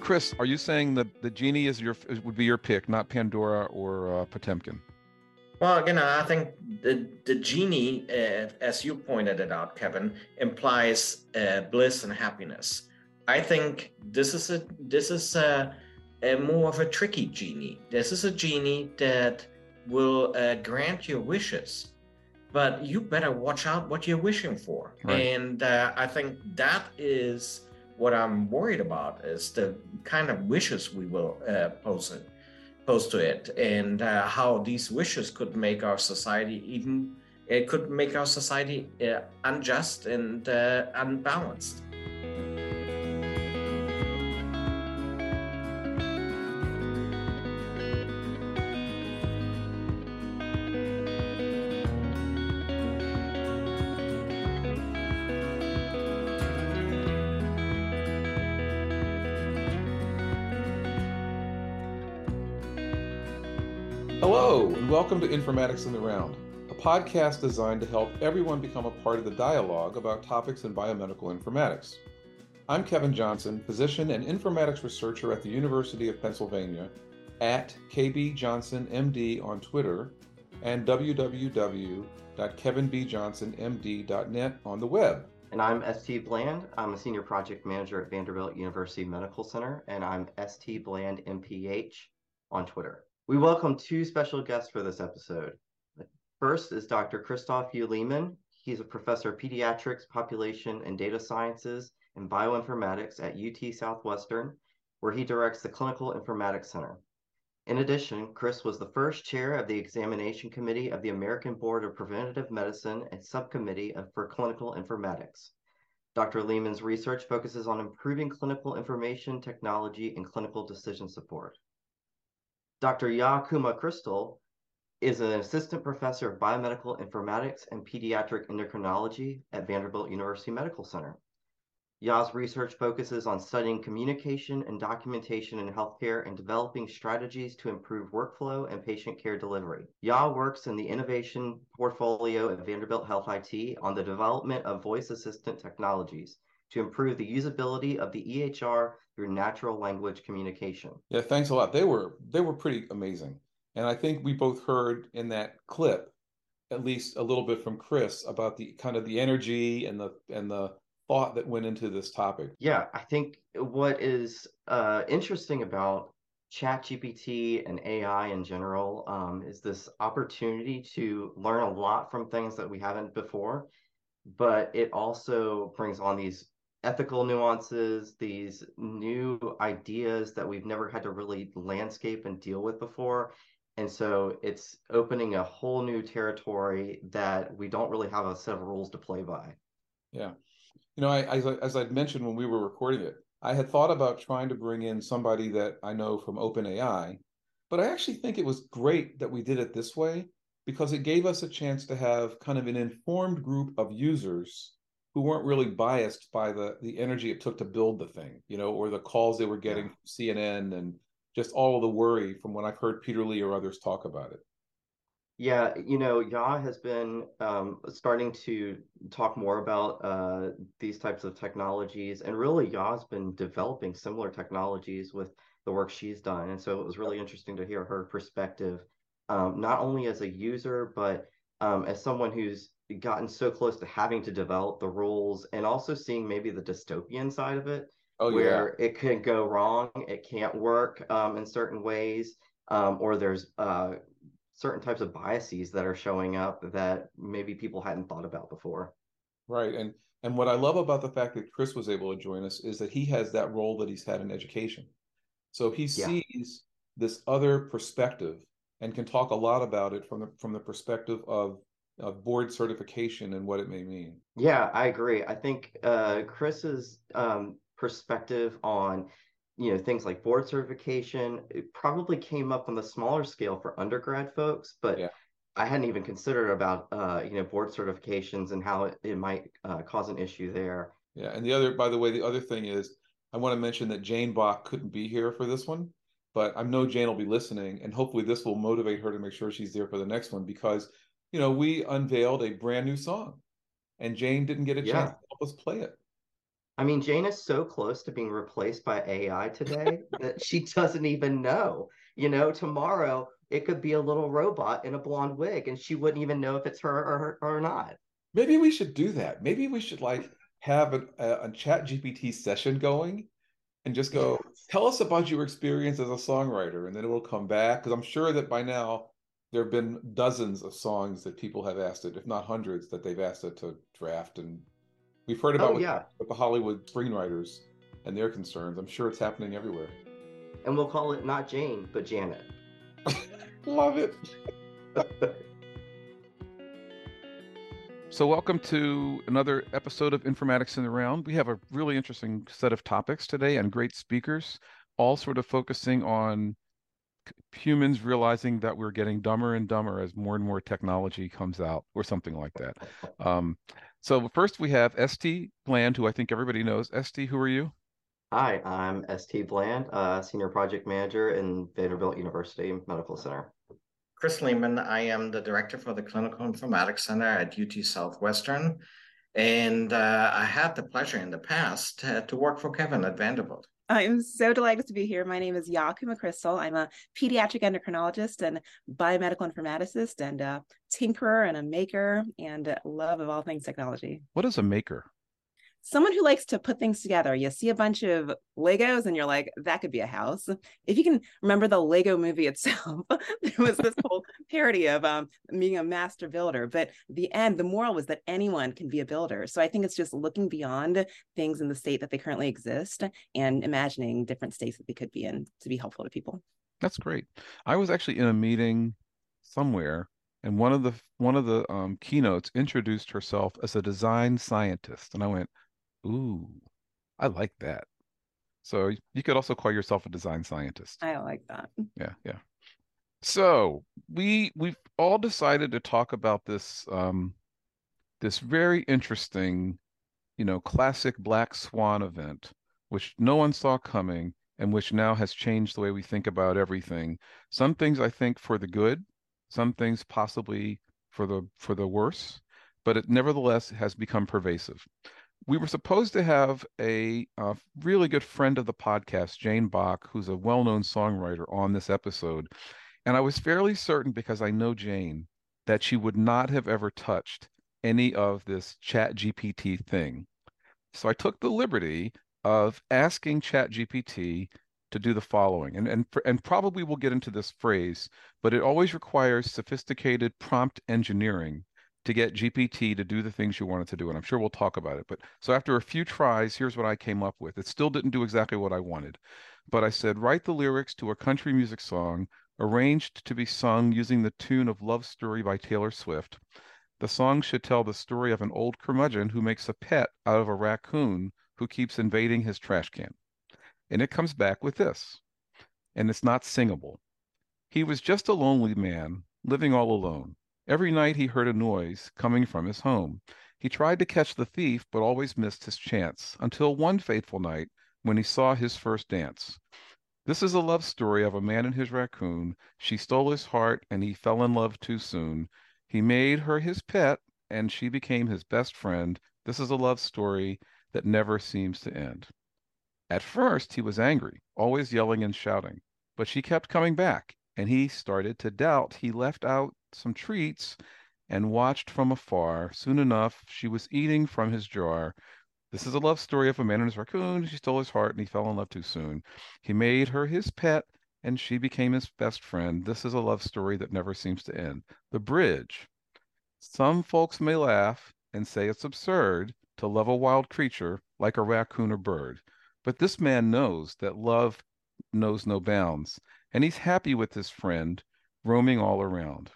Chris, are you saying that the genie is your would be your pick, not Pandora or uh, Potemkin? Well, again, I think the the genie, uh, as you pointed it out, Kevin, implies uh, bliss and happiness. I think this is a this is a, a, more of a tricky genie. This is a genie that will uh, grant your wishes, but you better watch out what you're wishing for. Right. And uh, I think that is what I'm worried about is the kind of wishes we will uh, pose it to it and uh, how these wishes could make our society even it could make our society uh, unjust and uh, unbalanced Welcome to Informatics in the Round, a podcast designed to help everyone become a part of the dialogue about topics in biomedical informatics. I'm Kevin Johnson, physician and informatics researcher at the University of Pennsylvania, at KBJohnsonMD on Twitter, and www.kevinbjohnsonmd.net on the web. And I'm ST Bland. I'm a senior project manager at Vanderbilt University Medical Center, and I'm ST Bland MPH on Twitter. We welcome two special guests for this episode. First is Dr. Christoph U. Lehmann. He's a professor of pediatrics, population, and data sciences and bioinformatics at UT Southwestern, where he directs the Clinical Informatics Center. In addition, Chris was the first chair of the examination committee of the American Board of Preventative Medicine and subcommittee of, for clinical informatics. Dr. Lehmann's research focuses on improving clinical information technology and clinical decision support. Dr. Yaa Kumah-Crystal is an assistant professor of biomedical informatics and pediatric endocrinology at Vanderbilt University Medical Center. Yaa's research focuses on studying communication and documentation in healthcare and developing strategies to improve workflow and patient care delivery. Ya works in the innovation portfolio at Vanderbilt Health IT on the development of voice assistant technologies to improve the usability of the EHR through natural language communication. Yeah, thanks a lot. They were they were pretty amazing. And I think we both heard in that clip at least a little bit from Chris about the kind of the energy and the and the thought that went into this topic. Yeah, I think what is uh, interesting about ChatGPT and AI in general um, is this opportunity to learn a lot from things that we haven't before, but it also brings on these ethical nuances, these new ideas that we've never had to really landscape and deal with before. And so it's opening a whole new territory that we don't really have a set of rules to play by. Yeah. You know, I, as, I, as I'd mentioned when we were recording it, I had thought about trying to bring in somebody that I know from OpenAI, but I actually think it was great that we did it this way because it gave us a chance to have kind of an informed group of users who weren't really biased by the the energy it took to build the thing, you know, or the calls they were getting yeah. from CNN and just all of the worry from when I've heard Peter Lee or others talk about it. Yeah, you know, Yaa has been um, starting to talk more about uh, these types of technologies, and really, Yaa's been developing similar technologies with the work she's done, and so it was really interesting to hear her perspective, um, not only as a user but um, as someone who's gotten so close to having to develop the rules and also seeing maybe the dystopian side of it oh, where yeah. it could go wrong it can't work um, in certain ways um, or there's uh, certain types of biases that are showing up that maybe people hadn't thought about before right and and what i love about the fact that chris was able to join us is that he has that role that he's had in education so he yeah. sees this other perspective and can talk a lot about it from the from the perspective of of board certification and what it may mean. Yeah, I agree. I think uh, Chris's um, perspective on you know things like board certification it probably came up on the smaller scale for undergrad folks, but yeah. I hadn't even considered about uh, you know board certifications and how it, it might uh, cause an issue there. Yeah, and the other, by the way, the other thing is I want to mention that Jane Bach couldn't be here for this one, but I know Jane will be listening, and hopefully this will motivate her to make sure she's there for the next one because you know, we unveiled a brand new song, and Jane didn't get a chance to help us play it. I mean, Jane is so close to being replaced by AI today that she doesn't even know. You know, tomorrow it could be a little robot in a blonde wig and she wouldn't even know if it's her or, or not. Maybe we should do that. Maybe we should like have a, a, a chat GPT session going and just go, tell us about your experience as a songwriter. And then it will come back. Because I'm sure that by now there have been dozens of songs that people have asked it, if not hundreds, that they've asked it to draft. And we've heard oh, about oh, yeah. with the Hollywood screenwriters and their concerns. I'm sure it's happening everywhere. And we'll call it not Jane, but Janet. Love it. so, welcome to another episode of Informatics in the Round. We have a really interesting set of topics today and great speakers, all sort of focusing on humans realizing that we're getting dumber and dumber as more and more technology comes out, or something like that. Um, so, first we have ST Bland, who I think everybody knows. ST, who are you? Hi, I'm ST Bland, uh, Senior Project Manager in Vanderbilt University Medical Center. Chris Lehmann, I am the Director for the Clinical Informatics Center at UT Southwestern. And uh, I had the pleasure in the past uh, to work for Kevin at Vanderbilt. I'm so delighted to be here. My name is Yaa Kumah-Crystal. I'm a pediatric endocrinologist and biomedical informaticist and a tinkerer and a maker and love of all things technology. What is a maker? Someone who likes to put things together. You see a bunch of Legos and you're like, that could be a house. If you can remember the Lego movie itself, there was this whole parody of um, being a master builder. But the end, the moral was that anyone can be a builder. So I think it's just looking beyond things in the state that they currently exist and imagining different states that they could be in to be helpful to people. That's great. I was actually in a meeting somewhere and one of the one of the um, keynotes introduced herself as a design scientist and i went Ooh, I like that. So you could also call yourself a design scientist. I like that. Yeah, yeah. So we we've all decided to talk about this um this very interesting, you know, classic black swan event, which no one saw coming and which now has changed the way we think about everything. Some things I think for the good, some things possibly for the for the worse, but it nevertheless has become pervasive we were supposed to have a, a, really good friend of the podcast, Jane Bach, who's a well known songwriter, on this episode. And I was fairly certain, because I know Jane, that she would not have ever touched any of this Chat GPT thing. So I took the liberty of asking Chat GPT to do the following. And, and, and probably we'll get into this phrase, but it always requires sophisticated prompt engineering to get GPT to do the things you wanted to do. And I'm sure we'll talk about it. But so after a few tries, here's what I came up with. It still didn't do exactly what I wanted. But I said, write the lyrics to a country music song arranged to be sung using the tune of Love Story by Taylor Swift. The song should tell the story of an old curmudgeon who makes a pet out of a raccoon who keeps invading his trash can. And it comes back with this. And it's not singable. He was just a lonely man, living all alone. Every night he heard a noise coming from his home. He tried to catch the thief, but always missed his chance, until one fateful night when he saw his first dance. This is a love story of a man and his raccoon. She stole his heart, and he fell in love too soon. He made her his pet, and she became his best friend. This is a love story that never seems to end. At first, he was angry, always yelling and shouting, but she kept coming back, and he started to doubt. He left out some treats and watched from afar. Soon enough, she was eating from his jar. This is a love story of a man and his raccoon. She stole his heart and he fell in love too soon. He made her his pet and she became his best friend. This is a love story that never seems to end. The bridge. Some folks may laugh and say it's absurd to love a wild creature like a raccoon or bird. But this man knows that love knows no bounds, and he's happy with his friend roaming all around.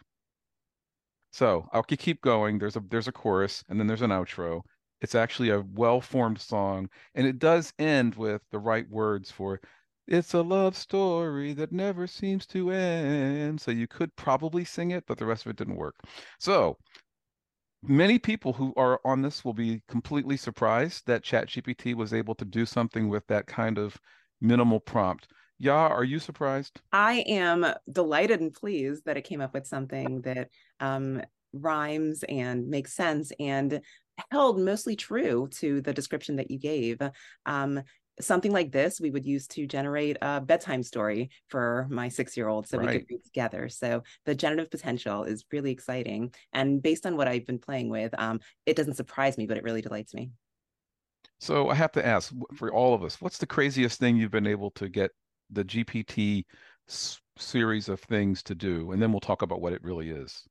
So I'll keep going. There's a there's a chorus and then there's an outro. It's actually a well-formed song, and it does end with the right words for it's a love story that never seems to end. So you could probably sing it, but the rest of it didn't work. So many people who are on this will be completely surprised that ChatGPT was able to do something with that kind of minimal prompt. Yeah, are you surprised? I am delighted and pleased that it came up with something that um, rhymes and makes sense and held mostly true to the description that you gave. Um, something like this we would use to generate a bedtime story for my six year old so right. we could read together so the generative potential is really exciting and based on what i've been playing with um, it doesn't surprise me but it really delights me so i have to ask for all of us what's the craziest thing you've been able to get the gpt s- series of things to do and then we'll talk about what it really is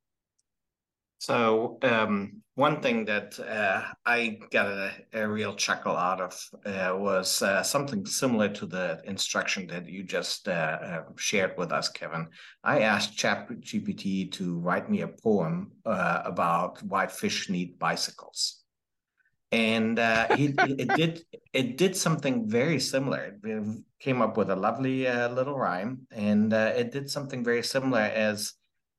so um, one thing that uh, I got a, a, real chuckle out of uh, was uh, something similar to the instruction that you just uh, uh, shared with us, Kevin. I asked ChatGPT to write me a poem uh, about why fish need bicycles, and he, it did it did something very similar. It came up with a lovely little rhyme, and it did something very similar as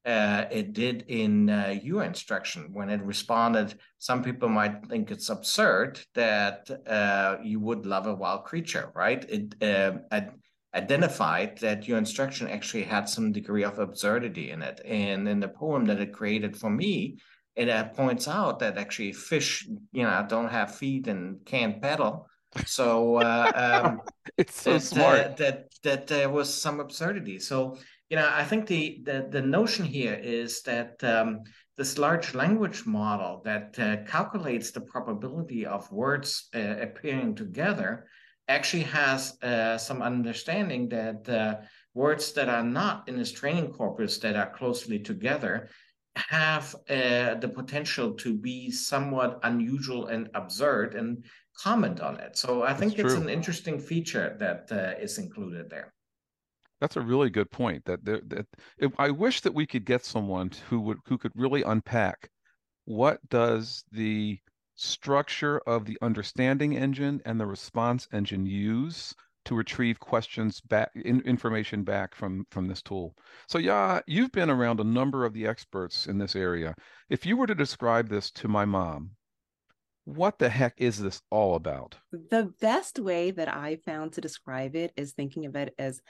uh, it did in uh, your instruction when it responded. Some people might think it's absurd that uh, you would love a wild creature, right? It uh, ad- identified that your instruction actually had some degree of absurdity in it. And in the poem that it created for me, it uh, points out that actually fish, you know, don't have feet and can't pedal. So uh, um, it's so that, smart that that there was some absurdity. So you know, I think the the, the notion here is that um, this large language model that uh, calculates the probability of words uh, appearing together actually has uh, some understanding that uh, words that are not in this training corpus that are closely together have uh, the potential to be somewhat unusual and absurd and comment on it. So I think it's an interesting feature that uh, is included there. That's a really good point. That that, that it, I wish that we could get someone who would who could really unpack what does the structure of the understanding engine and the response engine use to retrieve questions back in, information back from from this tool. So yeah you've been around a number of the experts in this area. If you were to describe this to my mom what the heck is this all about? The best way that i found to describe it is thinking of it as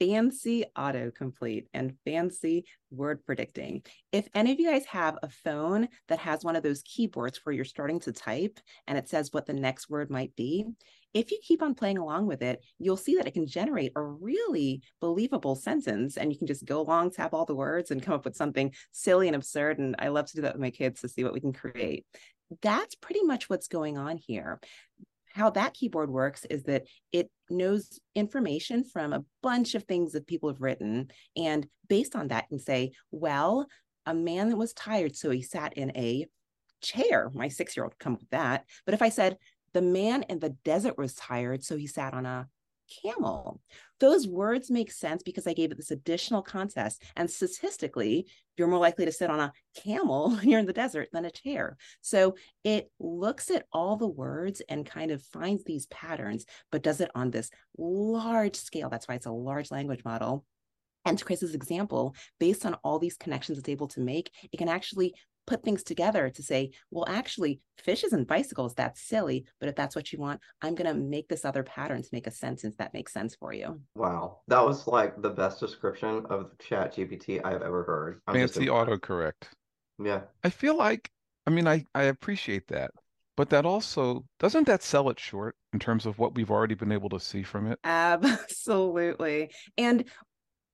fancy autocomplete and fancy word predicting. If any of you guys have a phone that has one of those keyboards where you're starting to type and it says what the next word might be, if you keep on playing along with it, you'll see that it can generate a really believable sentence and you can just go along, tap all the words and come up with something silly and absurd. And I love to do that with my kids to see what we can create. That's pretty much what's going on here how that keyboard works is that it knows information from a bunch of things that people have written and based on that can say well a man that was tired so he sat in a chair my six year old come with that but if i said the man in the desert was tired so he sat on a camel. Those words make sense because I gave it this additional context. And statistically, you're more likely to sit on a camel when you're in the desert than a chair. So it looks at all the words and kind of finds these patterns, but does it on this large scale. That's why it's a large language model. And to Chris's example, based on all these connections it's able to make, it can actually put things together to say, well, actually, fishes and bicycles, that's silly. But if that's what you want, I'm going to make this other pattern to make a sentence that makes sense for you. Wow. That was like the best description of Chat GPT I've ever heard. I'm Fancy autocorrect. Yeah. I feel like, I mean, I, I appreciate that. But that also doesn't that sell it short in terms of what we've already been able to see from it? Absolutely. And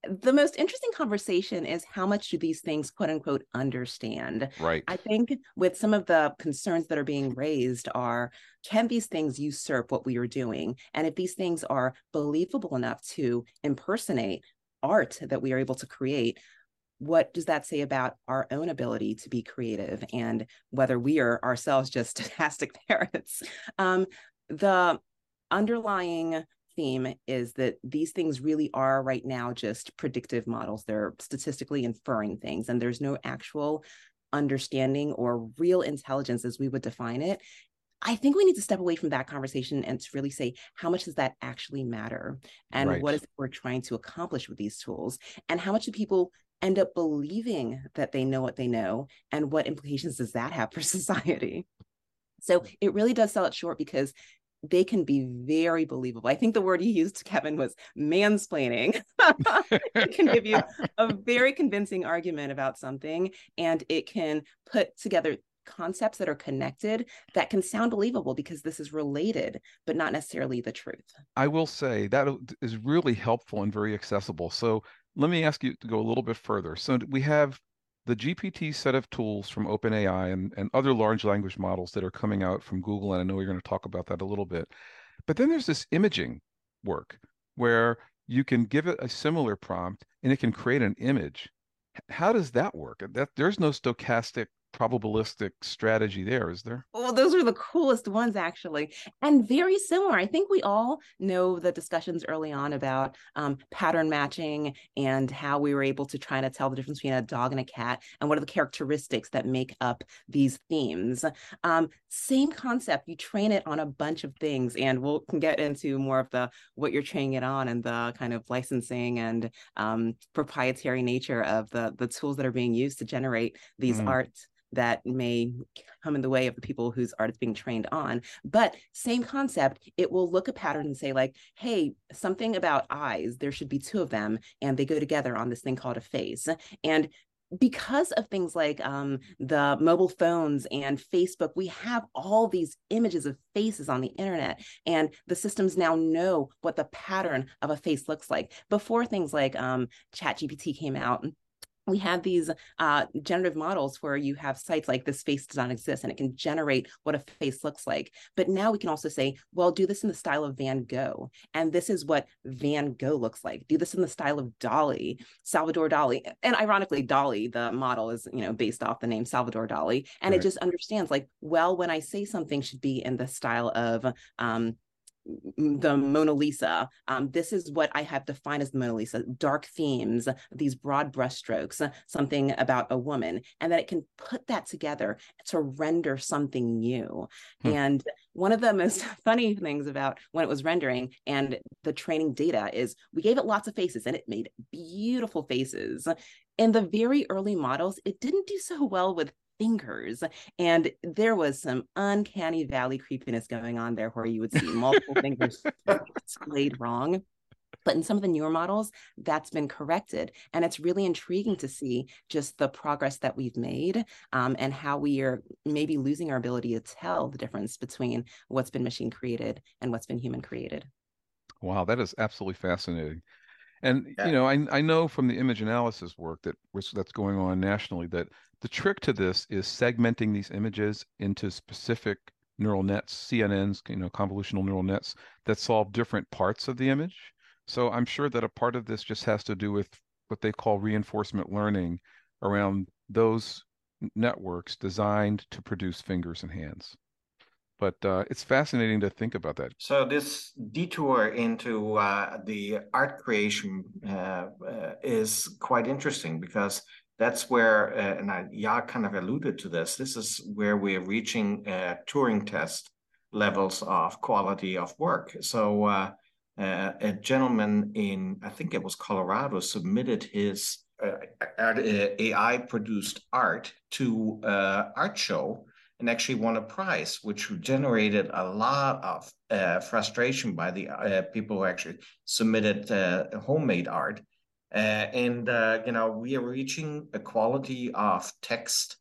the most interesting conversation is how much do these things quote unquote understand? Right. i think with some of the concerns that are being raised are can these things usurp what we are doing? And if these things are believable enough to impersonate art that we are able to create what does that say about our own ability to be creative and whether we are ourselves just stochastic parrots um, the underlying theme is that these things really are right now just predictive models. They're statistically inferring things, and there's no actual understanding or real intelligence as we would define it. I think we need to step away from that conversation and to really say, how much does that actually matter? And right. what is it we're trying to accomplish with these tools? And how much do people end up believing that they know what they know? And what implications does that have for society? So it really does sell it short because they can be very believable. I think the word you used, Kevin, was mansplaining. it can give you a very convincing argument about something, and it can put together concepts that are connected that can sound believable because this is related, but not necessarily the truth. I will say that is really helpful and very accessible. So let me ask you to go a little bit further. So we have the GPT set of tools from OpenAI and, and other large language models that are coming out from Google. And I know you're going to talk about that a little bit. But then there's this imaging work where you can give it a similar prompt and it can create an image. How does that work? That there's no stochastic probabilistic strategy there, is there? Well, those are the coolest ones, actually, and very similar. I think we all know the discussions early on about um, pattern matching and how we were able to try to tell the difference between a dog and a cat and what are the characteristics that make up these themes. Um, same concept. You train it on a bunch of things, and we'll can get into more of the what you're training it on and the kind of licensing and um, proprietary nature of the the tools that are being used to generate these mm. art that may come in the way of the people whose art is being trained on. But same concept, it will look a pattern and say, like, hey, something about eyes, there should be two of them, and they go together on this thing called a face. And because of things like um, the mobile phones and Facebook, we have all these images of faces on the internet, and the systems now know what the pattern of a face looks like. Before things like um, ChatGPT came out, we have these uh, generative models where you have sites like this face does not exist and it can generate what a face looks like. But now we can also say, well, do this in the style of Van Gogh. And this is what Van Gogh looks like. Do this in the style of Dali, Salvador Dali. And ironically, DALL-E, the model is, you know, based off the name Salvador Dali. And right. it just understands like, well, when I say something should be in the style of um, the Mona Lisa. Um, this is what I have defined as the Mona Lisa dark themes, these broad brushstrokes, something about a woman, and that it can put that together to render something new. Hmm. And one of the most funny things about when it was rendering and the training data is we gave it lots of faces and it made beautiful faces. In the very early models, it didn't do so well with fingers. And there was some uncanny valley creepiness going on there where you would see multiple fingers displayed wrong. But in some of the newer models, that's been corrected. And it's really intriguing to see just the progress that we've made um, and how we are maybe losing our ability to tell the difference between what's been machine created and what's been human created. Wow, that is absolutely fascinating. And yeah. you know, I I know from the image analysis work that that's going on nationally that the trick to this is segmenting these images into specific neural nets, CNNs, you know, convolutional neural nets that solve different parts of the image. So I'm sure that a part of this just has to do with what they call reinforcement learning around those networks designed to produce fingers and hands but uh, it's fascinating to think about that. So this detour into uh, the art creation uh, uh is quite interesting because that's where, uh, and I, yeah, kind of alluded to this. This is where we're reaching uh, Turing test levels of quality of work. So a gentleman in, I think it was Colorado, submitted his AI produced art to an art show and actually won a prize, which generated a lot of uh, frustration by the uh, people who actually submitted uh, homemade art. Uh, and uh, you know, we are reaching a quality of text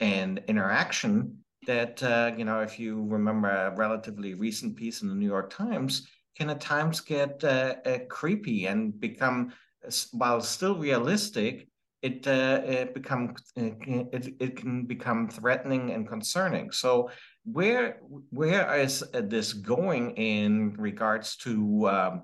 and interaction that uh, you know, if you remember a relatively recent piece in the New York Times, can at times get creepy and become, while still realistic, it uh, it become uh, it, it can become threatening and concerning. So where where is this going in regards to um, uh, uh,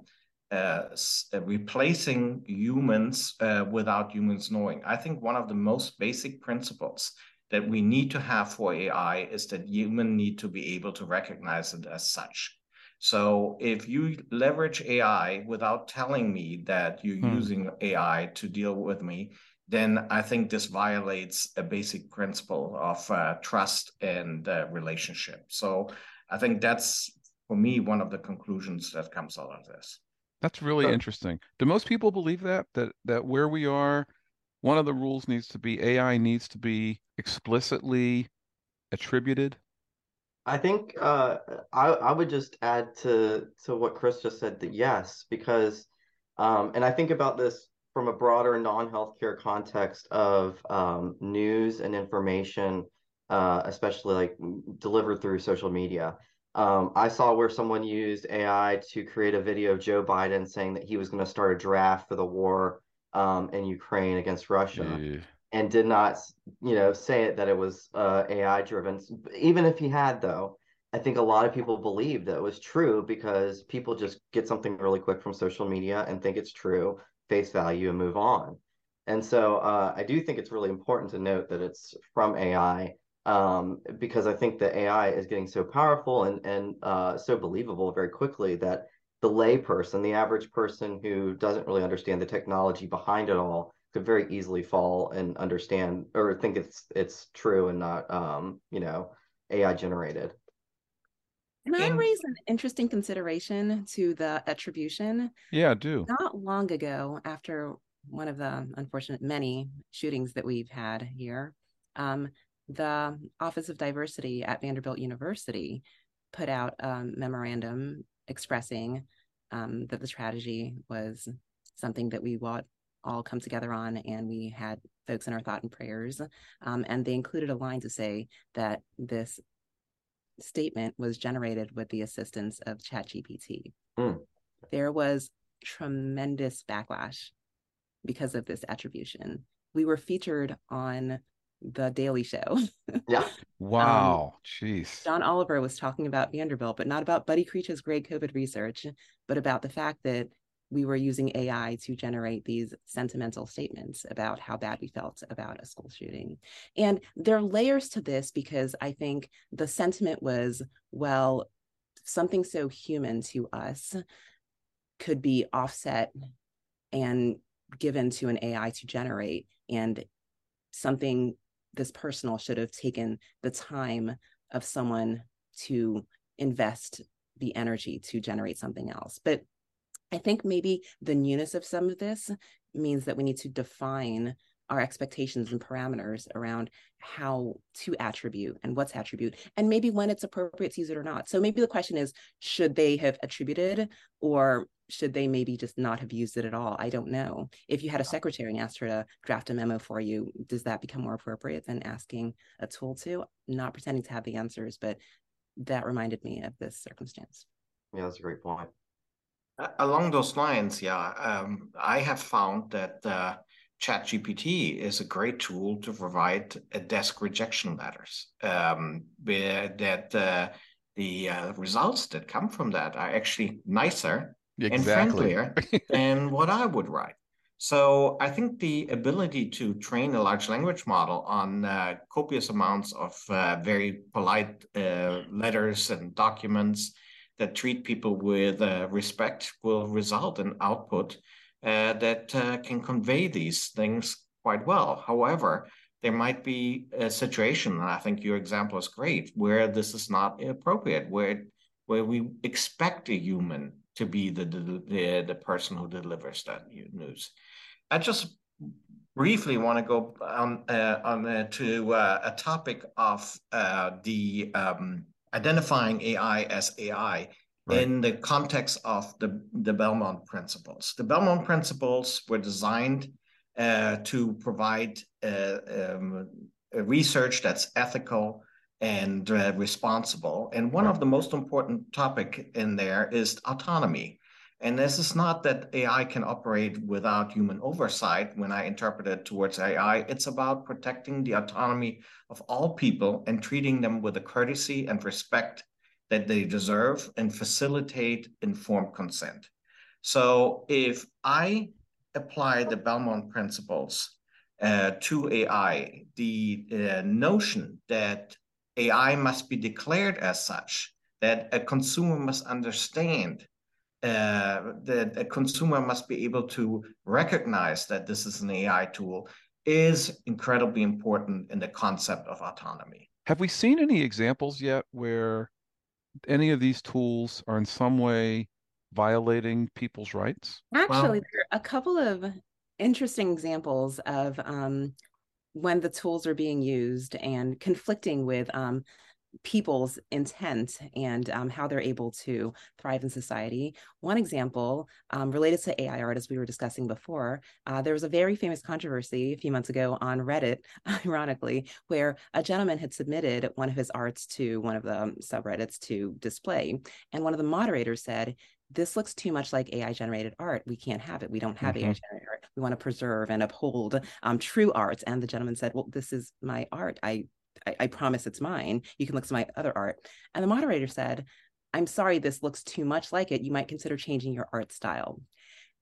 replacing humans uh, without humans knowing? I think one of the most basic principles that we need to have for AI is that human need to be able to recognize it as such. So if you leverage AI without telling me that you're hmm. using AI to deal with me, then I think this violates a basic principle of uh, trust and uh, relationship. So I think that's for me one of the conclusions that comes out of this. That's really so, interesting. Do most people believe that that that where we are, one of the rules needs to be AI needs to be explicitly attributed? I think uh, I I would just add to to what Chris just said that yes, because um, and I think about this from a broader non-healthcare context of um, news and information uh, especially like delivered through social media. Um, I saw where someone used AI to create a video of Joe Biden saying that he was going to start a draft for the war um, in Ukraine against Russia, Yeah. and did not, you know, say it that it was uh, AI driven. Even if he had, though, I think a lot of people believed that it was true because people just get something really quick from social media and think it's true, face value, and move on. And so uh, I do think it's really important to note that it's from AI um, because I think the AI is getting so powerful and and uh, so believable very quickly that the lay person, the average person who doesn't really understand the technology behind it all, could very easily fall and understand or think it's it's true and not um, you know AI generated. Can I raise an interesting consideration to the attribution? Yeah, do. Not long ago, after one of the unfortunate many shootings that we've had here, um, the Office of Diversity at Vanderbilt University put out a memorandum expressing um, that the strategy was something that we would all come together on, and we had folks in our thought and prayers. Um, and they included a line to say that this statement was generated with the assistance of ChatGPT. Hmm. There was tremendous backlash because of this attribution. We were featured on The Daily Show. Yeah, Wow. Um, Jeez. John Oliver was talking about Vanderbilt, but not about Buddy Creech's great COVID research, but about the fact that we were using AI to generate these sentimental statements about how bad we felt about a school shooting. And there are layers to this because I think the sentiment was, well, something so human to us could be offset and given to an AI to generate, and something this personal should have taken the time of someone to invest the energy to generate something else. But I think maybe the newness of some of this means that we need to define our expectations and parameters around how to attribute and what's attribute and maybe when it's appropriate to use it or not. So maybe the question is should they have attributed or should they maybe just not have used it at all? I don't know. If you had a secretary and asked her to draft a memo for you, does that become more appropriate than asking a tool to? Not pretending to have the answers, but that reminded me of this circumstance. yeah, that's a great point. Uh, Along those lines, yeah, um, I have found that uh, ChatGPT is a great tool to provide uh, desk rejection letters. Um, where that uh, the uh, results that come from that are actually nicer and Exactly. friendlier than what I would write. So I think the ability to train a large language model on uh, copious amounts of uh, very polite uh, letters and documents that treat people with uh, respect will result in output uh, that uh, can convey these things quite well. However, there might be a situation, and I think your example is great, where this is not appropriate, where where we expect a human to be the the, the, person who delivers that news. I just briefly want to go on uh, on uh, to uh, a topic of uh, the um, identifying AI as AI Right. in the context of the the Belmont principles. The Belmont principles were designed uh, to provide uh, um, research that's ethical and uh, responsible. And one of the most important topic in there is autonomy. And this is not that AI can operate without human oversight. When I interpret it towards AI, it's about protecting the autonomy of all people and treating them with the courtesy and respect that they deserve and facilitate informed consent. So if I apply the Belmont principles uh, to AI, the uh, notion that AI must be declared as such, that a consumer must understand, uh, that a consumer must be able to recognize that this is an AI tool, is incredibly important in the concept of autonomy. Have we seen any examples yet where any of these tools are in some way violating people's rights? Actually, Well- there are a couple of interesting examples of um, when the tools are being used and conflicting with um, people's intent and um, how they're able to thrive in society. One example um, related to AI art, as we were discussing before, uh, there was a very famous controversy a few months ago on Reddit, ironically, where a gentleman had submitted one of his arts to one of the subreddits to display. And one of the moderators said, this looks too much like AI generated art. We can't have it. We don't have mm-hmm. AI generated art. We want to preserve and uphold um, true arts. And the gentleman said, Well, this is my art. I I, I promise it's mine. You can look at my other art. And the moderator said, I'm sorry, this looks too much like it. You might consider changing your art style.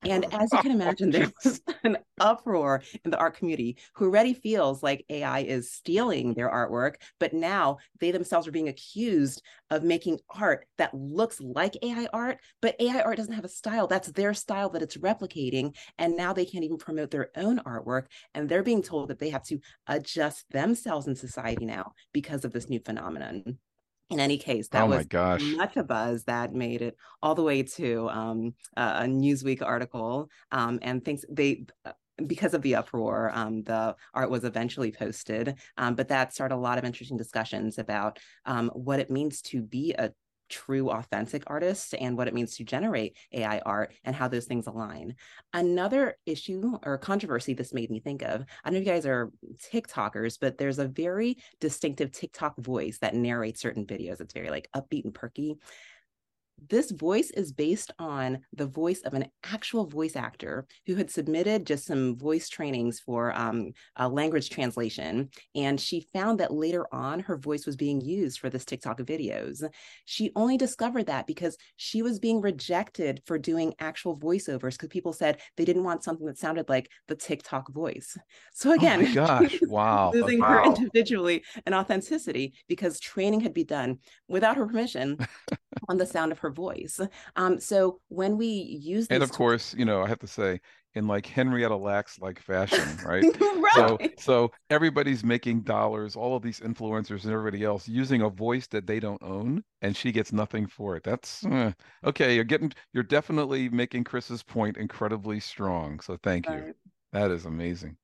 And as you can imagine, there was an uproar in the art community who already feels like AI is stealing their artwork, but now they themselves are being accused of making art that looks like AI art, but AI art doesn't have a style. That's their style that it's replicating. And now they can't even promote their own artwork. And they're being told that they have to adjust themselves in society now because of this new phenomenon in any case, that oh was gosh. much a buzz that made it all the way to um, a Newsweek article. Um, and things they uh, because of the uproar, um, the art was eventually posted. Um, but that started a lot of interesting discussions about um, what it means to be a true authentic artists and what it means to generate AI art and how those things align. Another issue or controversy this made me think of, I know you guys are TikTokers, but there's a very distinctive TikTok voice that narrates certain videos. It's very like upbeat and perky this voice is based on the voice of an actual voice actor who had submitted just some voice trainings for um, language translation. And she found that later on, her voice was being used for this TikTok videos. She only discovered that because she was being rejected for doing actual voiceovers because people said they didn't want something that sounded like the TikTok voice. So again, oh gosh, wow. losing wow. her individually and authenticity because training had been done without her permission on the sound of her voice. Um, so when we use and of course, you know, I have to say, in like Henrietta Lacks like fashion, right? right. So so everybody's making dollars, all of these influencers and everybody else using a voice that they don't own, and she gets nothing for it. That's uh, okay. You're getting, you're definitely making Chris's point incredibly strong. So thank right. you. That is amazing.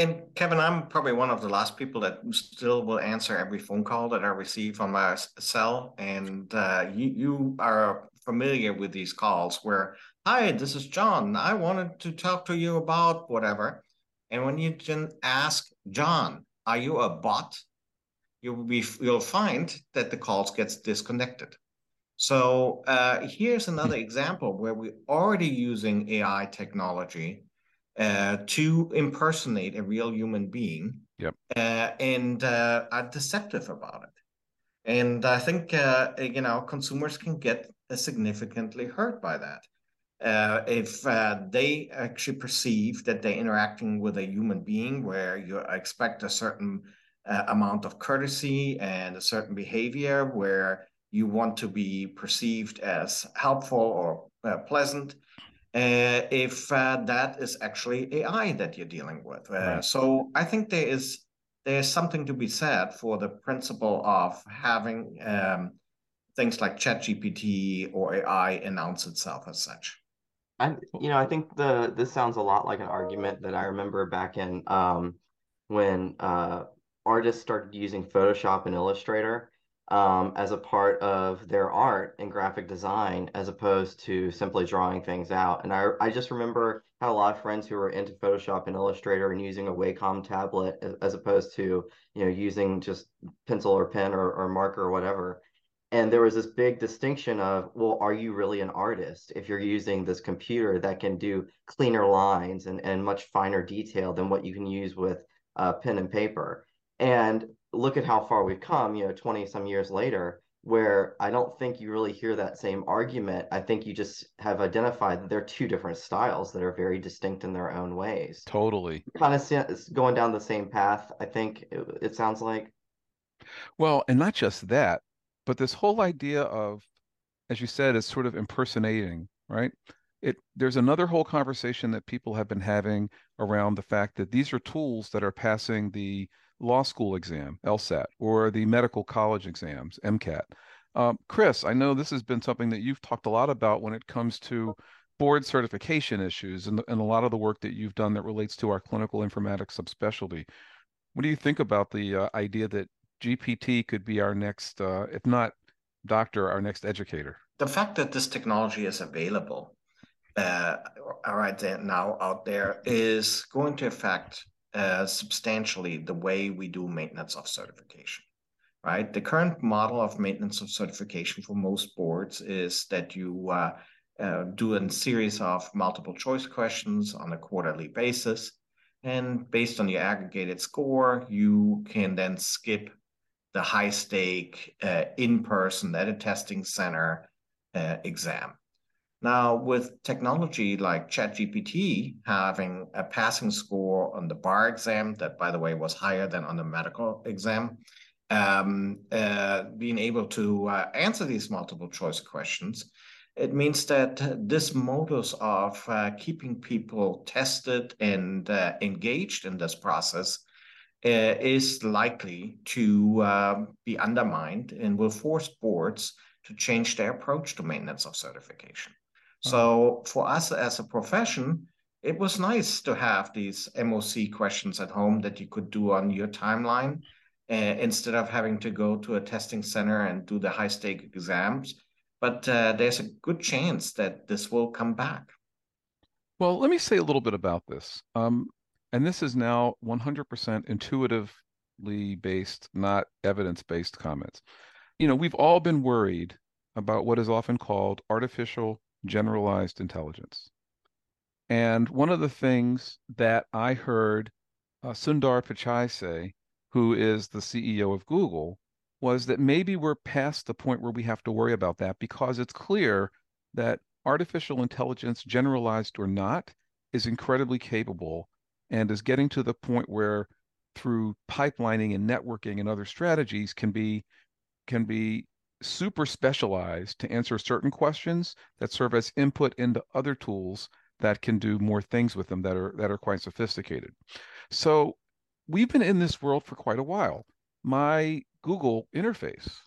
And Kevin, I'm probably one of the last people that still will answer every phone call that I receive on my cell. And uh, you, you are familiar with these calls where, hi, this is John. I wanted to talk to you about whatever. And when you can ask John, are you a bot? You'll be you'll find that the calls gets disconnected. So uh, here's another example where we're already using AI technology uh, to impersonate a real human being. Yep. Uh, and uh, are deceptive about it. And I think uh, you know consumers can get significantly hurt by that. Uh, if uh, they actually perceive that they're interacting with a human being where you expect a certain amount of courtesy and a certain behavior where you want to be perceived as helpful or pleasant, uh, if uh, that is actually AI that you're dealing with. Uh, right. So I think there is there's something to be said for the principle of having um, things like ChatGPT or AI announce itself as such. I, you know, I think the this sounds a lot like an argument that I remember back in um, when uh, artists started using Photoshop and Illustrator um, as a part of their art and graphic design as opposed to simply drawing things out. And I, I just remember had a lot of friends who were into Photoshop and Illustrator and using a Wacom tablet as, as opposed to, you know, using just pencil or pen or, or marker or whatever. And there was this big distinction of, well, are you really an artist if you're using this computer that can do cleaner lines and, and much finer detail than what you can use with uh, pen and paper? And look at how far we've come, you know, 20 some years later, where I don't think you really hear that same argument. I think you just have identified that they're two different styles that are very distinct in their own ways. Totally. Kind of going down the same path, I think it, it sounds like. Well, and not just that, but this whole idea of, as you said, is sort of impersonating, right? It there's another whole conversation that people have been having around the fact that these are tools that are passing the law school exam, LSAT, or the medical college exams, MCAT. Um, Chris, I know this has been something that you've talked a lot about when it comes to board certification issues and, and a lot of the work that you've done that relates to our clinical informatics subspecialty. What do you think about the uh, idea that GPT could be our next, uh, if not doctor, our next educator? The fact that this technology is available uh, right now out there is going to affect uh, substantially the way we do maintenance of certification. Right, the current model of maintenance of certification for most boards is that you uh, uh, do a series of multiple choice questions on a quarterly basis. And based on your aggregated score, you can then skip the high stake uh, in person at a testing center uh, exam. Now, with technology like ChatGPT having a passing score on the bar exam, that by the way was higher than on the medical exam, um, uh, being able to uh, answer these multiple choice questions, it means that this modus of uh, keeping people tested and uh, engaged in this process uh, is likely to um, be undermined and will force boards to change their approach to maintenance of certification. So for us as a profession, it was nice to have these MOC questions at home that you could do on your timeline uh, instead of having to go to a testing center and do the high stake exams. But uh, there's a good chance that this will come back. Well, let me say a little bit about this. Um, and this is now 100% intuitively based, not evidence based comments. You know, we've all been worried about what is often called artificial generalized intelligence. And one of the things that I heard uh, Sundar Pichai say, who is the CEO of Google, was that maybe we're past the point where we have to worry about that because it's clear that artificial intelligence, generalized or not, is incredibly capable and is getting to the point where through pipelining and networking and other strategies can be can be super specialized to answer certain questions that serve as input into other tools that can do more things with them that are that are quite sophisticated. So we've been in this world for quite a while. My Google interface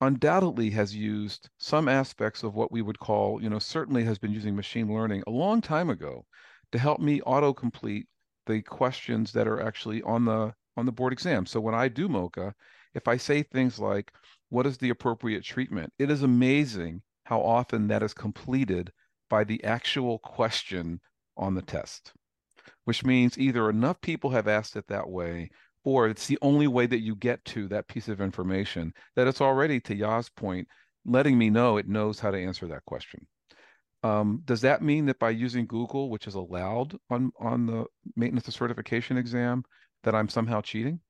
undoubtedly has used some aspects of what we would call, you know, certainly has been using machine learning a long time ago to help me autocomplete the questions that are actually on the on the board exam. So when I do MOCA, if I say things like, what is the appropriate treatment? It is amazing how often that is completed by the actual question on the test, which means either enough people have asked it that way, or it's the only way that you get to that piece of information that it's already, to Yaa's point, letting me know it knows how to answer that question. Um, does that mean that by using Google, which is allowed on on the maintenance of certification exam, that I'm somehow cheating?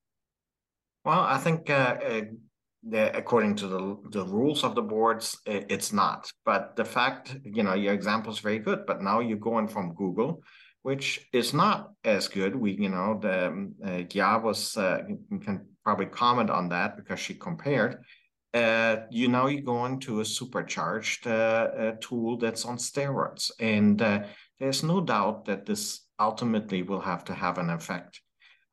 Well, I think uh, uh, according to the the rules of the boards, it, it's not. But the fact, you know, your example is very good. But now you're going from Google, which is not as good. We, you know, the um, uh, Yaa was uh, can probably comment on that because she compared. Uh, you know, you're going to a supercharged uh, tool that's on steroids, and uh, there's no doubt that this ultimately will have to have an effect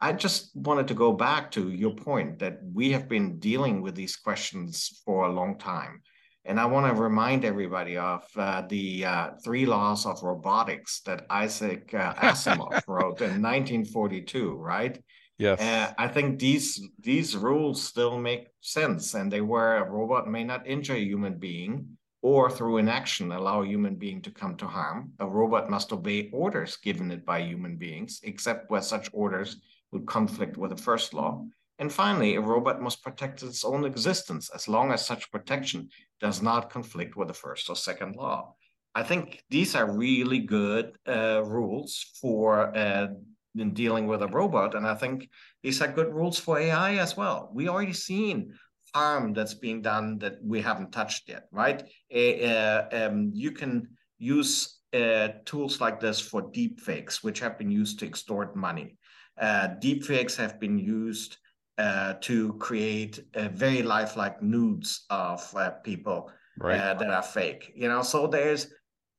I just wanted to go back to your point that we have been dealing with these questions for a long time. And I want to remind everybody of uh, the uh, three laws of robotics that Isaac uh, Asimov wrote in 1942, right? Yes. Uh, I think these these rules still make sense, and they were a robot may not injure a human being or through inaction allow a human being to come to harm. A robot must obey orders given it by human beings, except where such orders would conflict with the first law. And finally, a robot must protect its own existence as long as such protection does not conflict with the first or second law. I think these are really good uh, rules for uh, in dealing with a robot, and I think these are good rules for AI as well. We already seen harm that's being done that we haven't touched yet, right? Uh, um, you can use uh, tools like this for deep fakes, which have been used to extort money. Uh, deepfakes have been used uh, to create uh, very lifelike nudes of uh, people right. Uh, that are fake. You know, so there's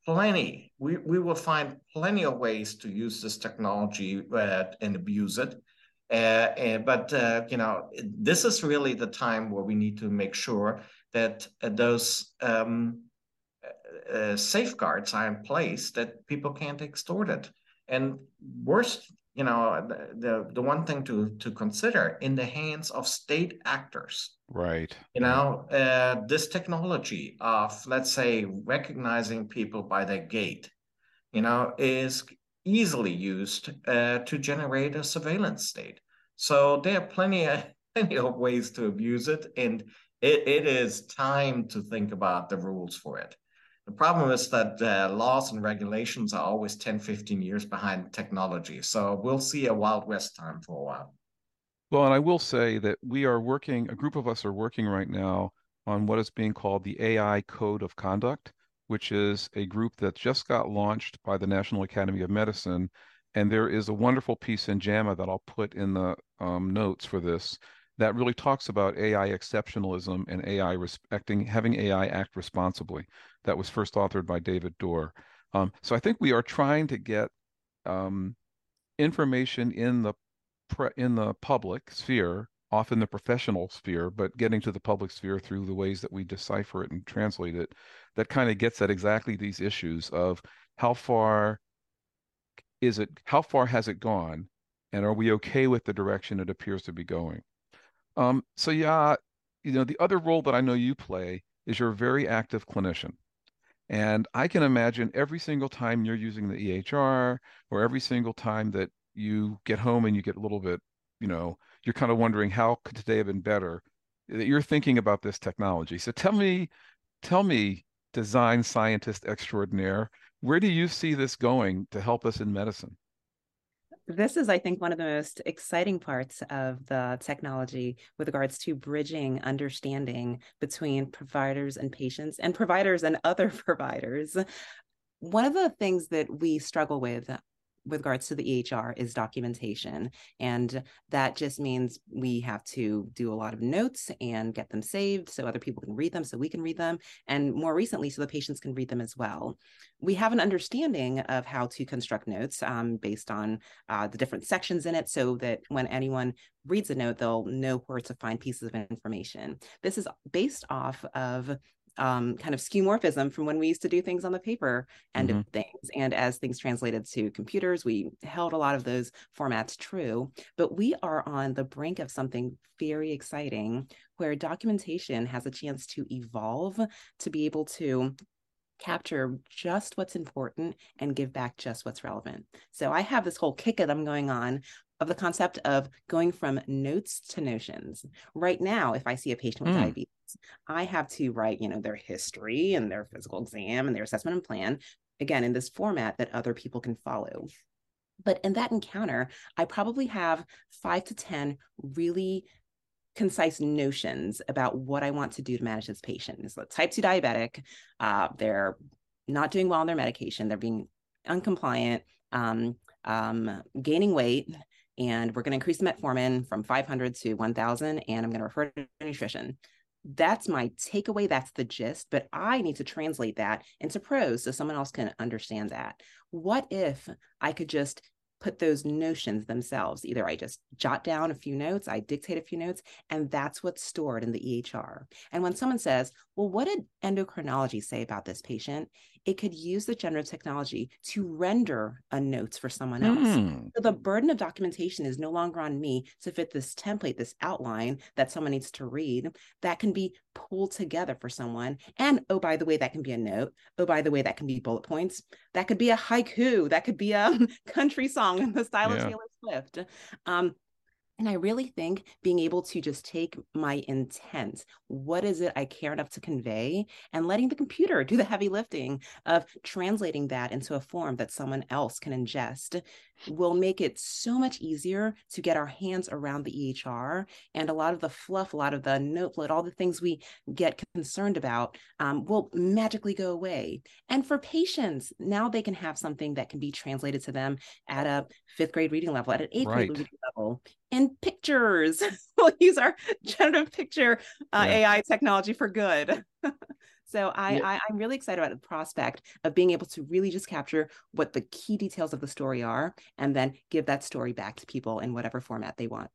plenty. We we will find plenty of ways to use this technology uh, and abuse it. And, but you know, this is really the time where we need to make sure that those um, safeguards are in place that people can't extort it. And worst you know the, the the one thing to to consider in the hands of state actors. Right. You know uh, this technology of let's say recognizing people by their gait you know is easily used uh, to generate a surveillance state. So there are plenty of plenty of ways to abuse it and it, it is time to think about the rules for it the problem is that uh, laws and regulations are always 10, 15 years behind technology. So we'll see a Wild West time for a while. Well, and I will say that we are working, a group of us are working right now on what is being called the AI Code of Conduct, which is a group that just got launched by the National Academy of Medicine. And there is a wonderful piece in JAMA that I'll put in the um, notes for this that really talks about AI exceptionalism and AI respecting having AI act responsibly that was first authored by David Dorr. Um, so I think we are trying to get um, information in the pre- in the public sphere, often the professional sphere, but getting to the public sphere through the ways that we decipher it and translate it, that kind of gets at exactly these issues of how far is it, how far has it gone, and are we okay with the direction it appears to be going? Um, so yeah, you know, the other role that I know you play is you're a very active clinician. And I can imagine every single time you're using the EHR or every single time that you get home and you get a little bit, you know, you're kind of wondering how could today have been better, that you're thinking about this technology. So tell me, tell me, design scientist extraordinaire, where do you see this going to help us in medicine? This is, I think, one of the most exciting parts of the technology with regards to bridging understanding between providers and patients and providers and other providers. One of the things that we struggle with with regards to the EHR is documentation. And that just means we have to do a lot of notes and get them saved so other people can read them, so we can read them, and more recently, so the patients can read them as well. We have an understanding of how to construct notes um, based on uh, the different sections in it so that when anyone reads a note, they'll know where to find pieces of information. This is based off of um, kind of skeuomorphism from when we used to do things on the paper end mm-hmm. of things. And as things translated to computers, we held a lot of those formats true. But we are on the brink of something very exciting where documentation has a chance to evolve to be able to capture just what's important and give back just what's relevant. So I have this whole kick I'm going on of the concept of going from notes to notions. Right now, if I see a patient with mm. diabetes, I have to write, you know, their history and their physical exam and their assessment and plan, again, in this format that other people can follow. But in that encounter, I probably have five to 10 really concise notions about what I want to do to manage this patient. So type 2 diabetic, uh, they're not doing well on their medication, they're being uncompliant, um, um, gaining weight, and we're going to increase the metformin from 500 to 1000 and i'm going to refer to nutrition that's my takeaway that's the gist but i need to translate that into prose so someone else can understand that what if i could just put those notions themselves. Either I just jot down a few notes, I dictate a few notes, and that's what's stored in the EHR. And when someone says, Well, what did endocrinology say about this patient? It could use the generative technology to render a notes for someone else. Mm. So the burden of documentation is no longer on me to fit this template, this outline that someone needs to read. That can be pulled together for someone. And oh, by the way, that can be a note. Oh, by the way, that can be bullet points. That could be a haiku. That could be a country song in the style yeah. of Taylor Swift. Um, and I really think being able to just take my intent, what is it I care enough to convey, and letting the computer do the heavy lifting of translating that into a form that someone else can ingest will make it so much easier to get our hands around the EHR and a lot of the fluff, a lot of the note float, all the things we get concerned about um, will magically go away. And for patients, now they can have something that can be translated to them at a fifth grade reading level, at an eighth right. grade reading level, in pictures. we'll use our generative picture uh, yeah. AI technology for good. so I, yeah. I I'm really excited about the prospect of being able to really just capture what the key details of the story are, and then give that story back to people in whatever format they want.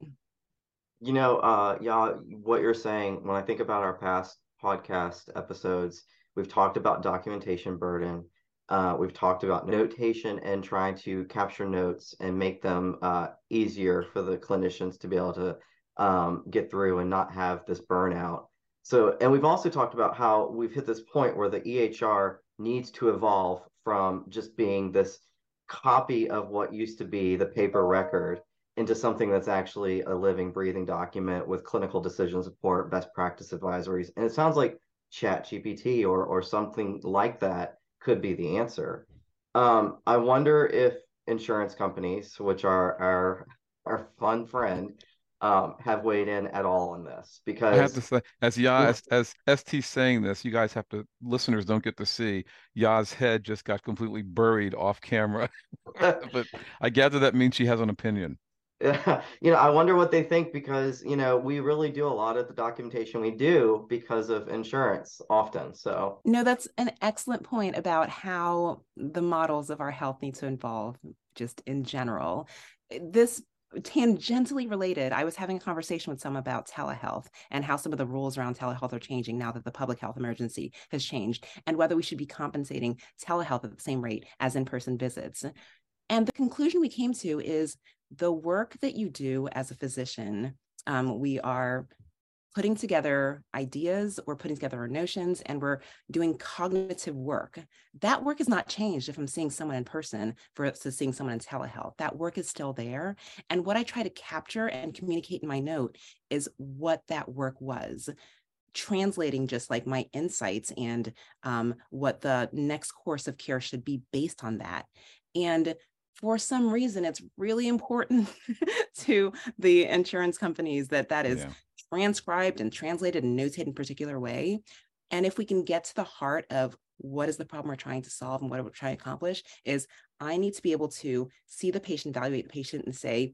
You know, uh, yeah, what you're saying when I think about our past podcast episodes, we've talked about documentation burden. Uh, we've talked about notation and trying to capture notes and make them uh, easier for the clinicians to be able to um, get through and not have this burnout. So, and we've also talked about how we've hit this point where the EHR needs to evolve from just being this copy of what used to be the paper record into something that's actually a living, breathing document with clinical decision support, best practice advisories. And it sounds like Chat GPT or or something like that could be the answer. Um, I wonder if insurance companies, which are our our fun friend, um, have weighed in at all on this because I have to say, as Yaa as, as ST saying this, you guys have to listeners don't get to see Yaa's head just got completely buried off camera. but I gather that means she has an opinion. you know, I wonder what they think because, you know, we really do a lot of the documentation we do because of insurance often. So, no, that's an excellent point about how the models of our health need to evolve just in general. This tangentially related, I was having a conversation with some about telehealth and how some of the rules around telehealth are changing now that the public health emergency has changed, and whether we should be compensating telehealth at the same rate as in person visits. And the conclusion we came to is the work that you do as a physician, um, we are putting together ideas, we're putting together our notions, and we're doing cognitive work. That work has not changed if I'm seeing someone in person versus seeing someone in telehealth. That work is still there. And what I try to capture and communicate in my note is what that work was translating just like my insights and um, what the next course of care should be based on that. And for some reason it's really important to the insurance companies that that is yeah. transcribed and translated and notated in a particular way and if we can get to the heart of what is the problem we're trying to solve and what we're trying to accomplish is i need to be able to see the patient evaluate the patient and say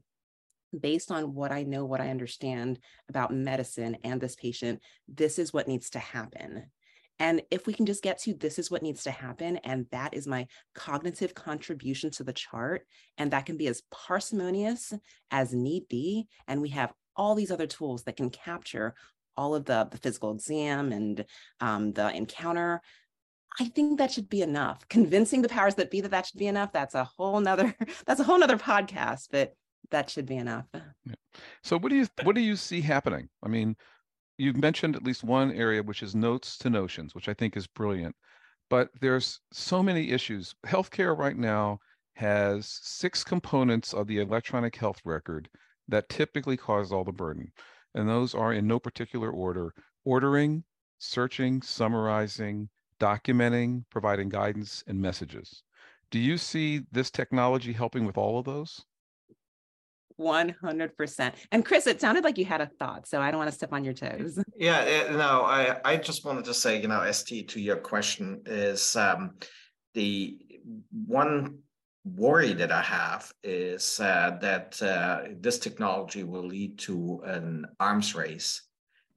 based on what i know what i understand about medicine and this patient this is what needs to happen and if we can just get to this is what needs to happen, and that is my cognitive contribution to the chart, and that can be as parsimonious as need be. And we have all these other tools that can capture all of the, the physical exam and um, the encounter. I think that should be enough. Convincing the powers that be that that should be enough. That's a whole nother, that's a whole nother podcast, but that should be enough. Yeah. So what do you, what do you see happening? I mean, you've mentioned at least one area which is notes to notions which i think is brilliant but there's so many issues. Healthcare right now has six components of the electronic health record that typically cause all the burden and those are in no particular order ordering searching summarizing documenting providing guidance and messages. Do you see this technology helping with all of those 100%. And Chris, it sounded like you had a thought, so I don't want to step on your toes. Yeah, eh, no, I, I just wanted to say, you know, ST to your question is um, the one worry that I have is uh, that uh, this technology will lead to an arms race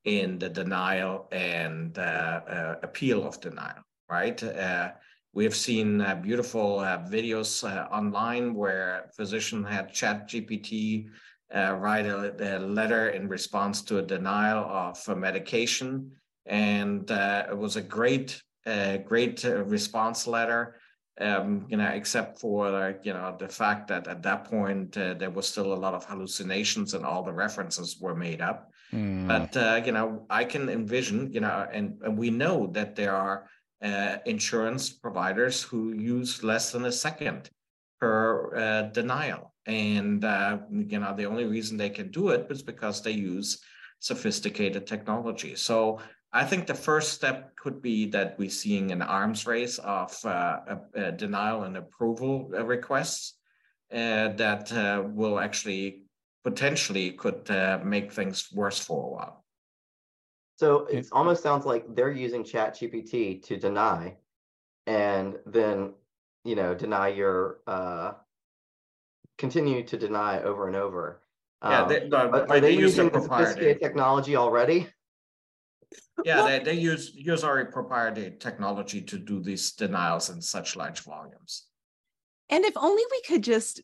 in the denial and uh, uh appeal of denial, right? We have seen uh, beautiful uh, videos uh, online where a physician had Chat GPT uh, write a, a, letter in response to a denial of a medication, and uh, it was a great, uh, great response letter. Um, you know, except for you know the fact that at that point there was still a lot of hallucinations and all the references were made up. Mm. But you know, I can envision, you know, and, and we know that there are uh, insurance providers who use less than a second per uh, denial. And, uh, you know, the only reason they can do it is because they use sophisticated technology. So I think the first step could be that we're seeing an arms race of uh, denial and approval requests uh, that uh, will actually potentially could make things worse for a while. So it almost sounds like they're using Chat GPT to deny, and then you know deny your uh, continue to deny over and over. Yeah, they, um, are, are they, they using sophisticated technology already? Yeah, they, they use use our proprietary technology to do these denials in such large volumes. And if only we could just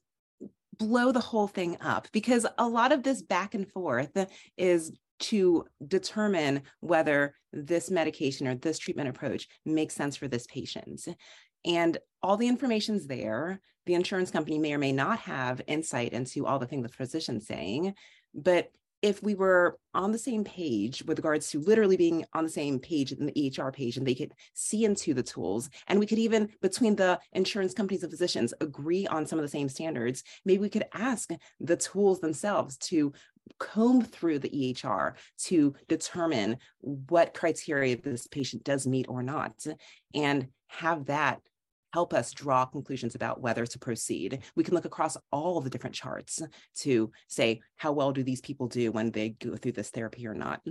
blow the whole thing up because a lot of this back and forth is to determine whether this medication or this treatment approach makes sense for this patient. And all the information's there. The insurance company may or may not have insight into all the things the physician's saying, but if we were on the same page with regards to literally being on the same page in the EHR page and they could see into the tools and we could even between the insurance companies and physicians agree on some of the same standards maybe we could ask the tools themselves to comb through the EHR to determine what criteria this patient does meet or not and have that help us draw conclusions about whether to proceed. We can look across all the different charts to say how well do these people do when they go through this therapy or not.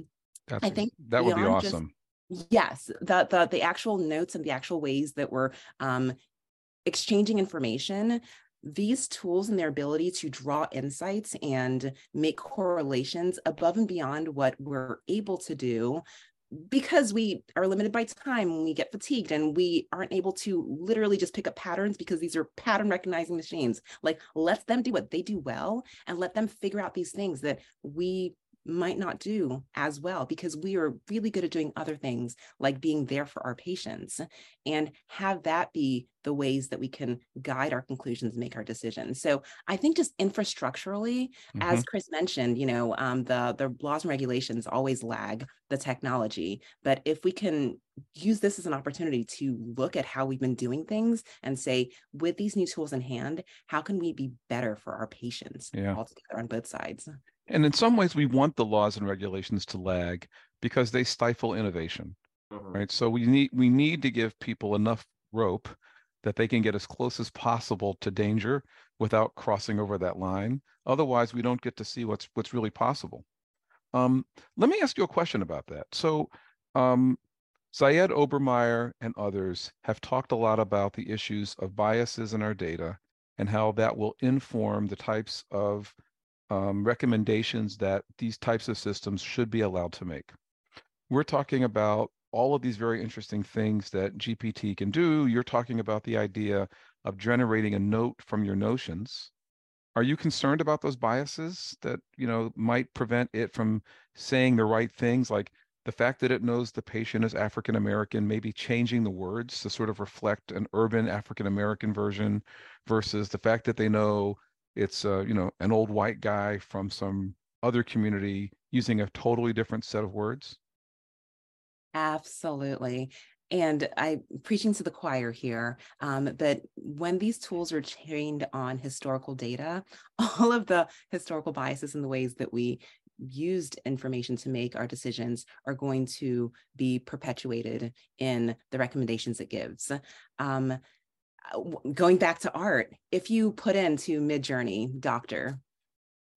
That's, I think that would be awesome. Just, yes, the, the the actual notes and the actual ways that we're um, exchanging information these tools and their ability to draw insights and make correlations above and beyond what we're able to do because we are limited by time we get fatigued and we aren't able to literally just pick up patterns because these are pattern recognizing machines. Like let them do what they do well and let them figure out these things that we might not do as well because we are really good at doing other things like being there for our patients and have that be the ways that we can guide our conclusions and make our decisions so i think just infrastructurally mm-hmm. as chris mentioned you know um, the the laws and regulations always lag the technology but if we can use this as an opportunity to look at how we've been doing things and say with these new tools in hand how can we be better for our patients yeah. altogether on both sides and in some ways, we want the laws and regulations to lag because they stifle innovation, mm-hmm. right? So we need we need to give people enough rope that they can get as close as possible to danger without crossing over that line. Otherwise, we don't get to see what's what's really possible. Um, let me ask you a question about that. So, um, Ziad Obermeyer and others have talked a lot about the issues of biases in our data and how that will inform the types of um, recommendations that these types of systems should be allowed to make. We're talking about all of these very interesting things that GPT can do. You're talking about the idea of generating a note from your notions. Are you concerned about those biases that you know might prevent it from saying the right things, like the fact that it knows the patient is African American, maybe changing the words to sort of reflect an urban African American version, versus the fact that they know it's uh, you know an old white guy from some other community using a totally different set of words absolutely and I preaching to the choir here, um, but when these tools are trained on historical data, all of the historical biases and the ways that we used information to make our decisions are going to be perpetuated in the recommendations it gives. Um, going back to art, if you put into Midjourney doctor,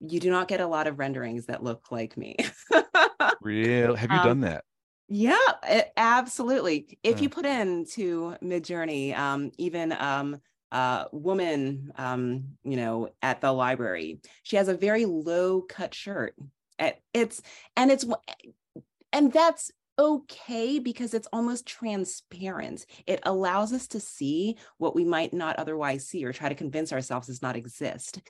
you do not get a lot of renderings that look like me. Real? Have you um, done that? Yeah, it, absolutely. If you put into Midjourney, um, even um, uh, woman, um, you know, at the library, she has a very low cut shirt. It's and it's and that's okay because it's almost transparent. It allows us to see what we might not otherwise see or try to convince ourselves does not exist.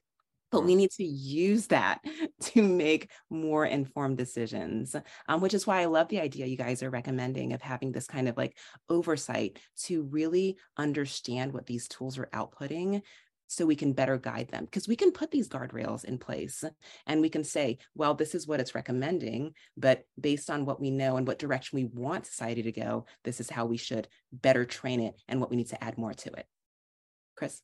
But we need to use that to make more informed decisions, um, which is why I love the idea you guys are recommending of having this kind of like oversight to really understand what these tools are outputting so we can better guide them because we can put these guardrails in place and we can say well this is what it's recommending but based on what we know and what direction we want society to go this is how we should better train it and what we need to add more to it. Chris?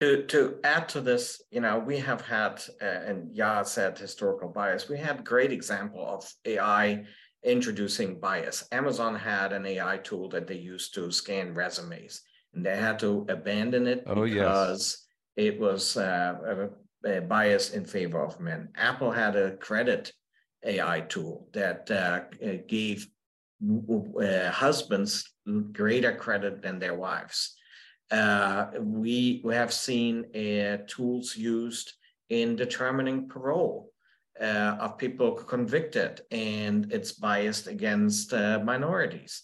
To, to add to this, you know, we have had, uh, and Yaa said historical bias, we had great example of AI introducing bias. Amazon had an AI tool that they used to scan resumes and they had to abandon it oh, because yes it was uh, a, a, bias in favor of men. Apple had a credit AI tool that uh, gave uh, husbands greater credit than their wives. Uh, we, we have seen uh, tools used in determining parole uh, of people convicted, and it's biased against minorities.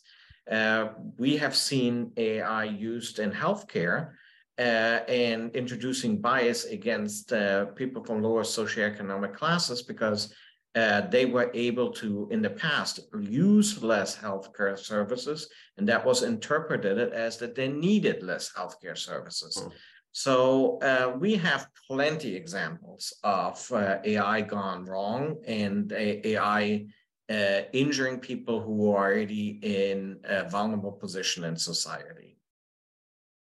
we have seen AI used in healthcare uh, and introducing bias against uh, people from lower socioeconomic classes because uh, they were able to, in the past, use less healthcare services, and that was interpreted as that they needed less healthcare services. Mm. So uh, we have plenty examples of uh, AI gone wrong and AI uh, injuring people who are already in a vulnerable position in society.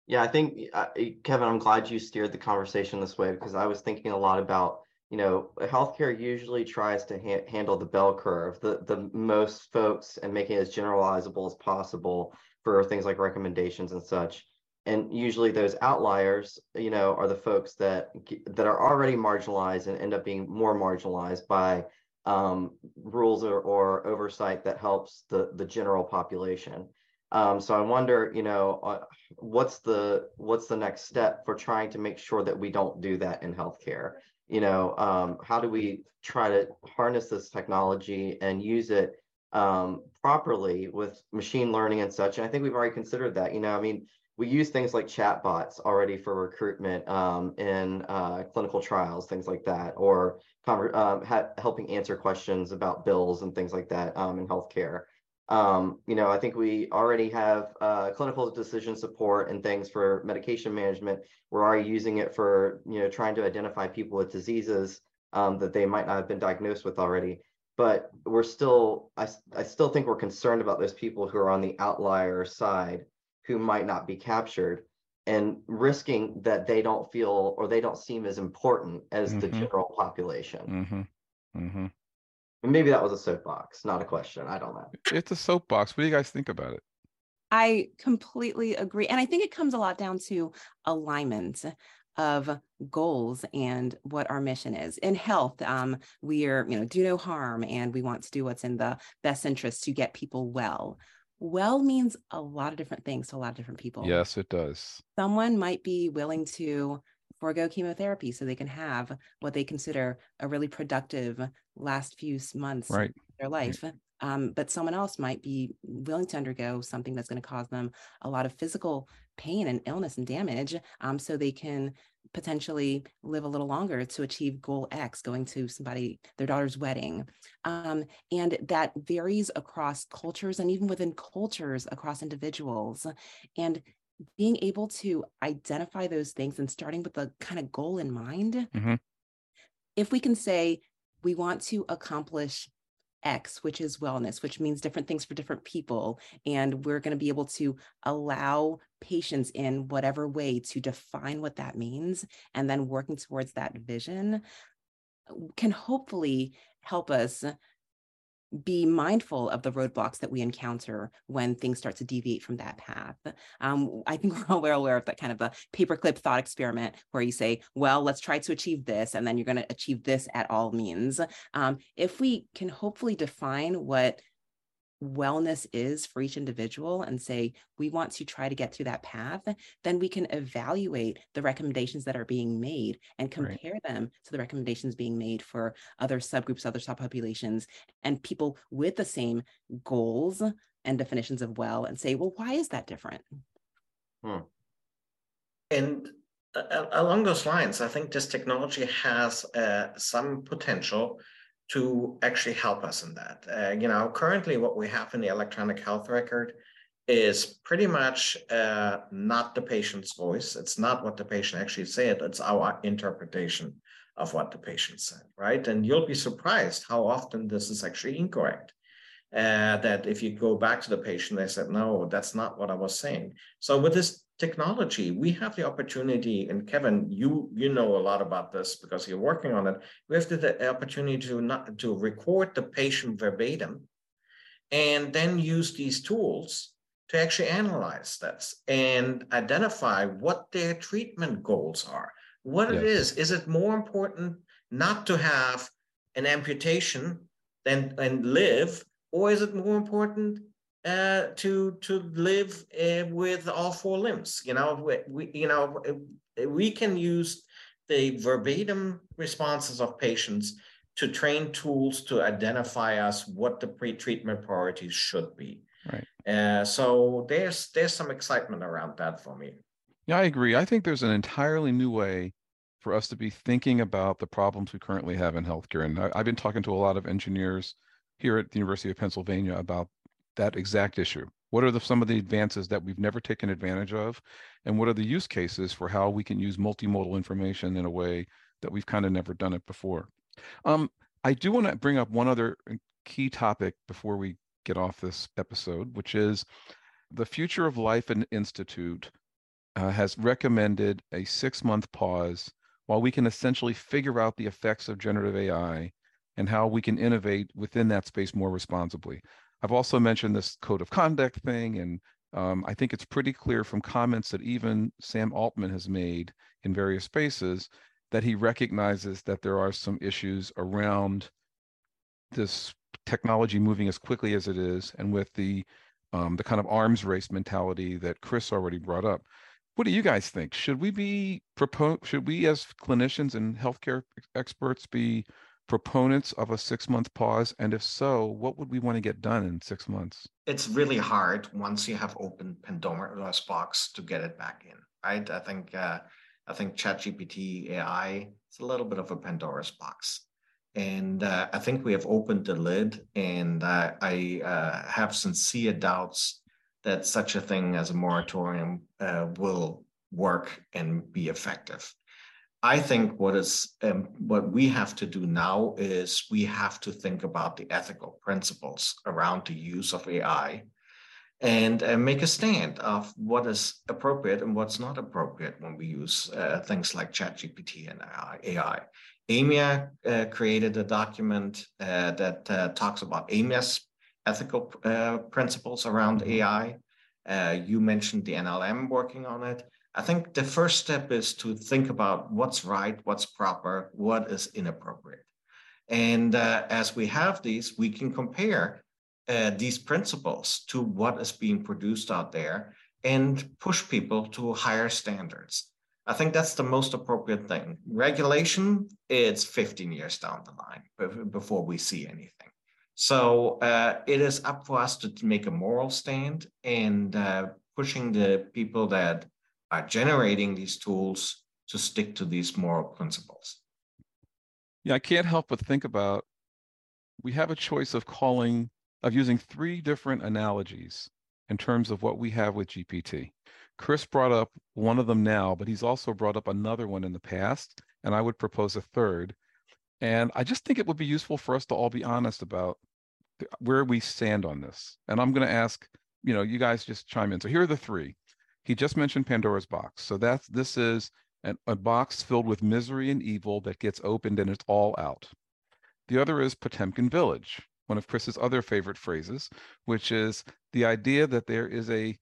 Yeah, I think uh, Kevin, I'm glad you steered the conversation this way because I was thinking a lot about you know, healthcare usually tries to ha- handle the bell curve, the the most folks, and making it as generalizable as possible for things like recommendations and such. And usually, those outliers, you know, are the folks that that are already marginalized and end up being more marginalized by um, rules or, or oversight that helps the the general population. Um, so I wonder, you know, uh, what's the what's the next step for trying to make sure that we don't do that in healthcare? you know um, how do we try to harness this technology and use it um, properly with machine learning and such and i think we've already considered that you know i mean we use things like chatbots already for recruitment um, in uh, clinical trials things like that or um, ha- helping answer questions about bills and things like that um, in healthcare um, you know, I think we already have uh, clinical decision support and things for medication management. We're already using it for, you know, trying to identify people with diseases um, that they might not have been diagnosed with already. But we're still, I, I still think we're concerned about those people who are on the outlier side who might not be captured and risking that they don't feel or they don't seem as important as mm-hmm. the general population. Mm-hmm. Mm-hmm maybe that was a soapbox, not a question. I don't know. It's a soapbox. What do you guys think about it? I completely agree. And I think it comes a lot down to alignment of goals and what our mission is in health um, we are you know do no harm and we want to do what's in the best interest to get people well well means a lot of different things to a lot of different people yes it does someone might be willing to forego chemotherapy so they can have what they consider a really productive last few months right. of their life. Right. Um, but someone else might be willing to undergo something that's going to cause them a lot of physical pain and illness and damage um, so they can potentially live a little longer to achieve goal X, going to somebody, their daughter's wedding. Um, and that varies across cultures and even within cultures across individuals. And being able to identify those things and starting with the kind of goal in mind, mm-hmm. if we can say we want to accomplish X, which is wellness, which means different things for different people. And we're going to be able to allow patients in whatever way to define what that means and then working towards that vision can hopefully help us be mindful of the roadblocks that we encounter when things start to deviate from that path. Um, I think we're all well aware of that kind of a paperclip thought experiment where you say, well, let's try to achieve this, and then you're going to achieve this at all means. Um, if we can hopefully define what wellness is for each individual and say we want to try to get through that path then we can evaluate the recommendations that are being made and compare right. them to the recommendations being made for other subgroups other subpopulations and people with the same goals and definitions of well and say well why is that different hmm. and uh, along those lines i think this technology has uh, some potential to actually help us in that. Uh, you know, currently what we have in the electronic health record is pretty much uh, not the patient's voice. It's not what the patient actually said. It's our interpretation of what the patient said, right? And you'll be surprised how often this is actually incorrect. Uh, that if you go back to the patient, they said, no, that's not what I was saying. So with this technology, we have the opportunity, and Kevin, you you know a lot about this because you're working on it. We have the, the opportunity to not to record the patient verbatim, and then use these tools to actually analyze this and identify what their treatment goals are. What yes. it is. Is it more important not to have an amputation than and live, or is it more important uh, to to live uh, with all four limbs. You know, we, we, you know we can use the verbatim responses of patients to train tools to identify us what the pre-treatment priorities should be. Right. Uh, so there's there's some excitement around that for me. Yeah, I agree. I think there's an entirely new way for us to be thinking about the problems we currently have in healthcare. And I, I've been talking to a lot of engineers here at the University of Pennsylvania about that exact issue. What are the, some of the advances that we've never taken advantage of? And what are the use cases for how we can use multimodal information in a way that we've kind of never done it before? Um, I do want to bring up one other key topic before we get off this episode, which is the Future of Life and Institute uh, has recommended a six month pause while we can essentially figure out the effects of generative AI and how we can innovate within that space more responsibly. I've also mentioned this code of conduct thing, and um, I think it's pretty clear from comments that even Sam Altman has made in various spaces that he recognizes that there are some issues around this technology moving as quickly as it is, and with the um, the kind of arms race mentality that Chris already brought up. What do you guys think? Should we be propose? Should we, as clinicians and healthcare experts, be proponents of a six month pause? And if so, what would we want to get done in six months? It's really hard once you have opened Pandora's box to get it back in, right? I think uh, I think ChatGPT AI is a little bit of a Pandora's box. And uh, I think we have opened the lid, and uh, I uh, have sincere doubts that such a thing as a moratorium uh, will work and be effective. I think what is um, what we have to do now is we have to think about the ethical principles around the use of AI and uh, make a stand of what is appropriate and what's not appropriate when we use uh, things like ChatGPT and AI. AMIA uh, created a document uh, that uh, talks about AMIA's ethical uh, principles around mm-hmm. AI. Uh, you mentioned the NLM working on it. I think the first step is to think about what's right, what's proper, what is inappropriate. And uh, as we have these, we can compare uh, these principles to what is being produced out there and push people to higher standards. I think that's the most appropriate thing. Regulation, it's 15 years down the line before we see anything. So uh, it is up for us to make a moral stand and uh, pushing the people that are generating these tools to stick to these moral principles. Yeah, I can't help but think about we have a choice of calling, of using three different analogies in terms of what we have with GPT. Chris brought up one of them now, but he's also brought up another one in the past, and I would propose a third. And I just think it would be useful for us to all be honest about where we stand on this. And I'm going to ask, you know, you guys just chime in. So here are the three. He just mentioned Pandora's box. So that's this is an, a box filled with misery and evil that gets opened and it's all out. The other is Potemkin Village, one of Chris's other favorite phrases, which is the idea that there is a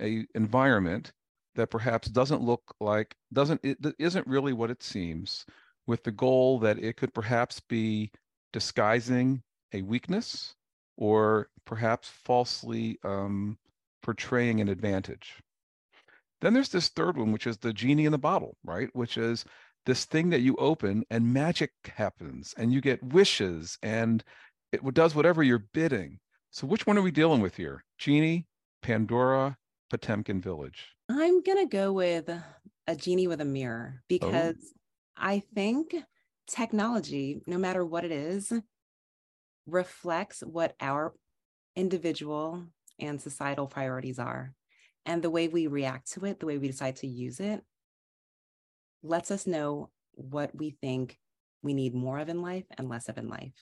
a environment that perhaps doesn't look like doesn't it isn't really what it seems with the goal that it could perhaps be disguising a weakness or perhaps falsely um, portraying an advantage. Then there's this third one, which is the genie in the bottle, right? Which is this thing that you open and magic happens and you get wishes and it does whatever you're bidding. So which one are we dealing with here? Genie, Pandora, Potemkin Village? I'm going to go with a genie with a mirror oh. because oh. I think technology, no matter what it is, reflects what our individual and societal priorities are. And the way we react to it, the way we decide to use it, lets us know what we think we need more of in life and less of in life.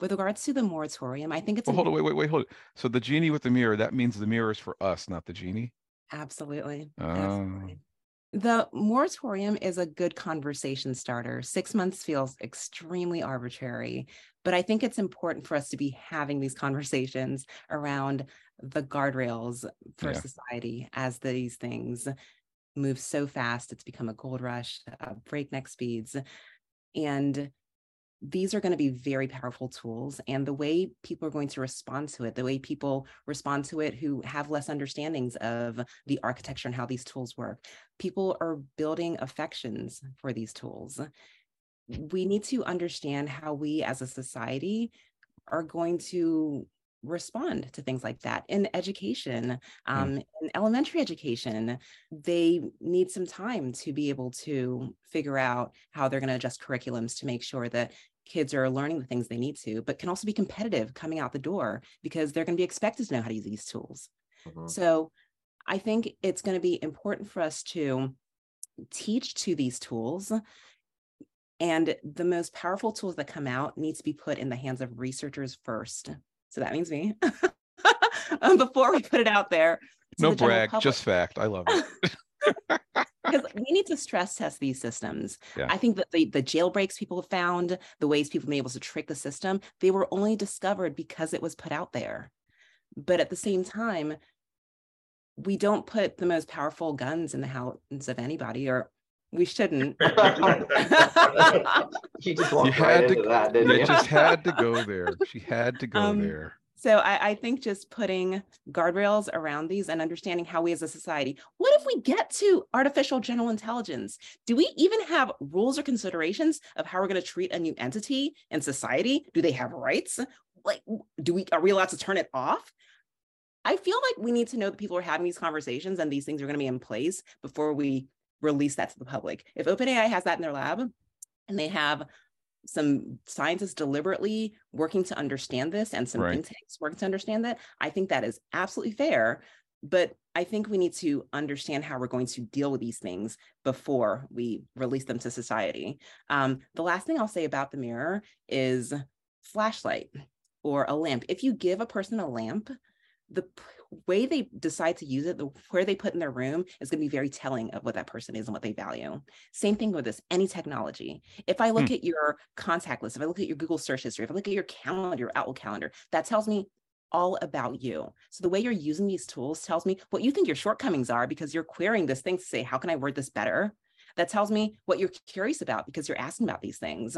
With regards to the moratorium, I think it's. Well, hold on, wait, wait, wait, hold it. So the genie with the mirror, that means the mirror is for us, not the genie. Absolutely. Oh. Absolutely. The moratorium is a good conversation starter. Six months feels extremely arbitrary, but I think it's important for us to be having these conversations around the guardrails for yeah. society as these things move so fast. It's become a gold rush, uh, breakneck speeds. And these are going to be very powerful tools and the way people are going to respond to it the way people respond to it who have less understandings of the architecture and how these tools work people are building affections for these tools we need to understand how we as a society are going to respond to things like that in education um, mm. in elementary education they need some time to be able to figure out how they're going to adjust curriculums to make sure that kids are learning the things they need to but can also be competitive coming out the door because they're going to be expected to know how to use these tools mm-hmm. so i think it's going to be important for us to teach to these tools and the most powerful tools that come out need to be put in the hands of researchers first so that means me, um, before we put it out there. No the brag, just fact. I love it. because we need to stress test these systems. Yeah. I think that the, the jailbreaks people have found, the ways people have been able to trick the system, they were only discovered because it was put out there. But at the same time, we don't put the most powerful guns in the hands of anybody, or we shouldn't. you just walked you right into to, that, didn't you? you? just had to go there. She had to go um, there. So I, I, think just putting guardrails around these and understanding how we as a society, what if we get to artificial general intelligence? Do we even have rules or considerations of how we're going to treat a new entity in society? Do they have rights? Like, do we are we allowed to turn it off? I feel like we need to know that people are having these conversations and these things are going to be in place before we release that to the public. If OpenAI has that in their lab and they have some scientists deliberately working to understand this and some right. think tanks working to understand that, I think that is absolutely fair. But I think we need to understand how we're going to deal with these things before we release them to society. Um, the last thing I'll say about the mirror is flashlight or a lamp. If you give a person a lamp, the way they decide to use it, the where they put in their room is going to be very telling of what that person is and what they value. Same thing with this, any technology. If I look hmm. at your contact list, if I look at your Google search history, if I look at your calendar, your Outlook calendar, that tells me all about you. So the way you're using these tools tells me what you think your shortcomings are because you're querying this thing to say, how can I word this better? That tells me what you're curious about because you're asking about these things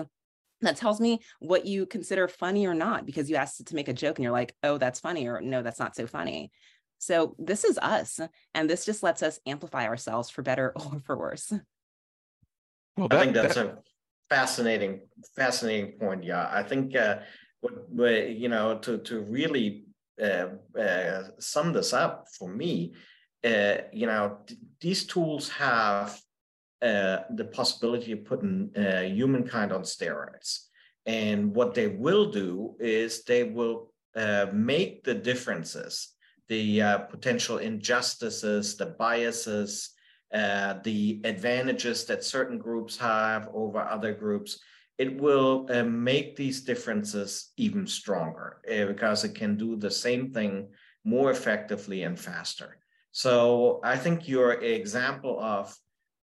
that tells me what you consider funny or not because you asked to make a joke and you're like oh that's funny or no that's not so funny. So this is us and this just lets us amplify ourselves for better or for worse. Well that, i think that's that... a fascinating fascinating point yeah. I think uh what, what you know to to really uh, uh, sum this up for me uh, you know these tools have uh, the possibility of putting uh, humankind on steroids. And what they will do is they will uh, make the differences, the uh, potential injustices, the biases, uh, the advantages that certain groups have over other groups. It will make these differences even stronger because it can do the same thing more effectively and faster. So I think your example of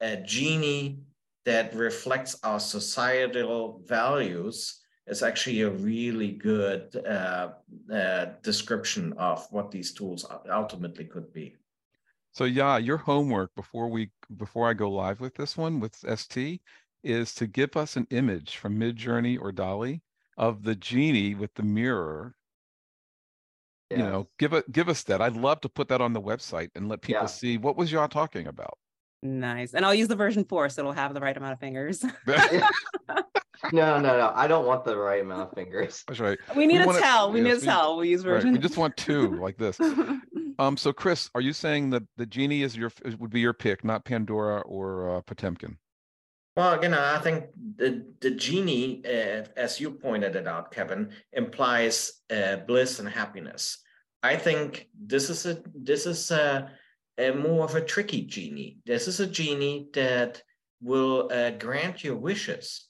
a genie that reflects our societal values is actually a really good uh, uh, description of what these tools ultimately could be. So yeah, your homework before we before I go live with this one with ST is to give us an image from Midjourney or DALL-E of the genie with the mirror. Yeah. You know, give it give us that. I'd love to put that on the website and let people yeah. see what was y'all talking about. Nice. And I'll use the version four so it'll have the right amount of fingers. no, no, no. I don't want the right amount of fingers. That's right. We need we a tell. We need a tell. We use version. Right. We just want two like this. um. So, Chris, are you saying that the genie is your would be your pick, not Pandora or uh, Potemkin? Well, again, I think the the genie, uh, as you pointed it out, Kevin, implies uh, bliss and happiness. I think this is a this is a a more of a tricky genie. This is a genie that will uh, grant your wishes,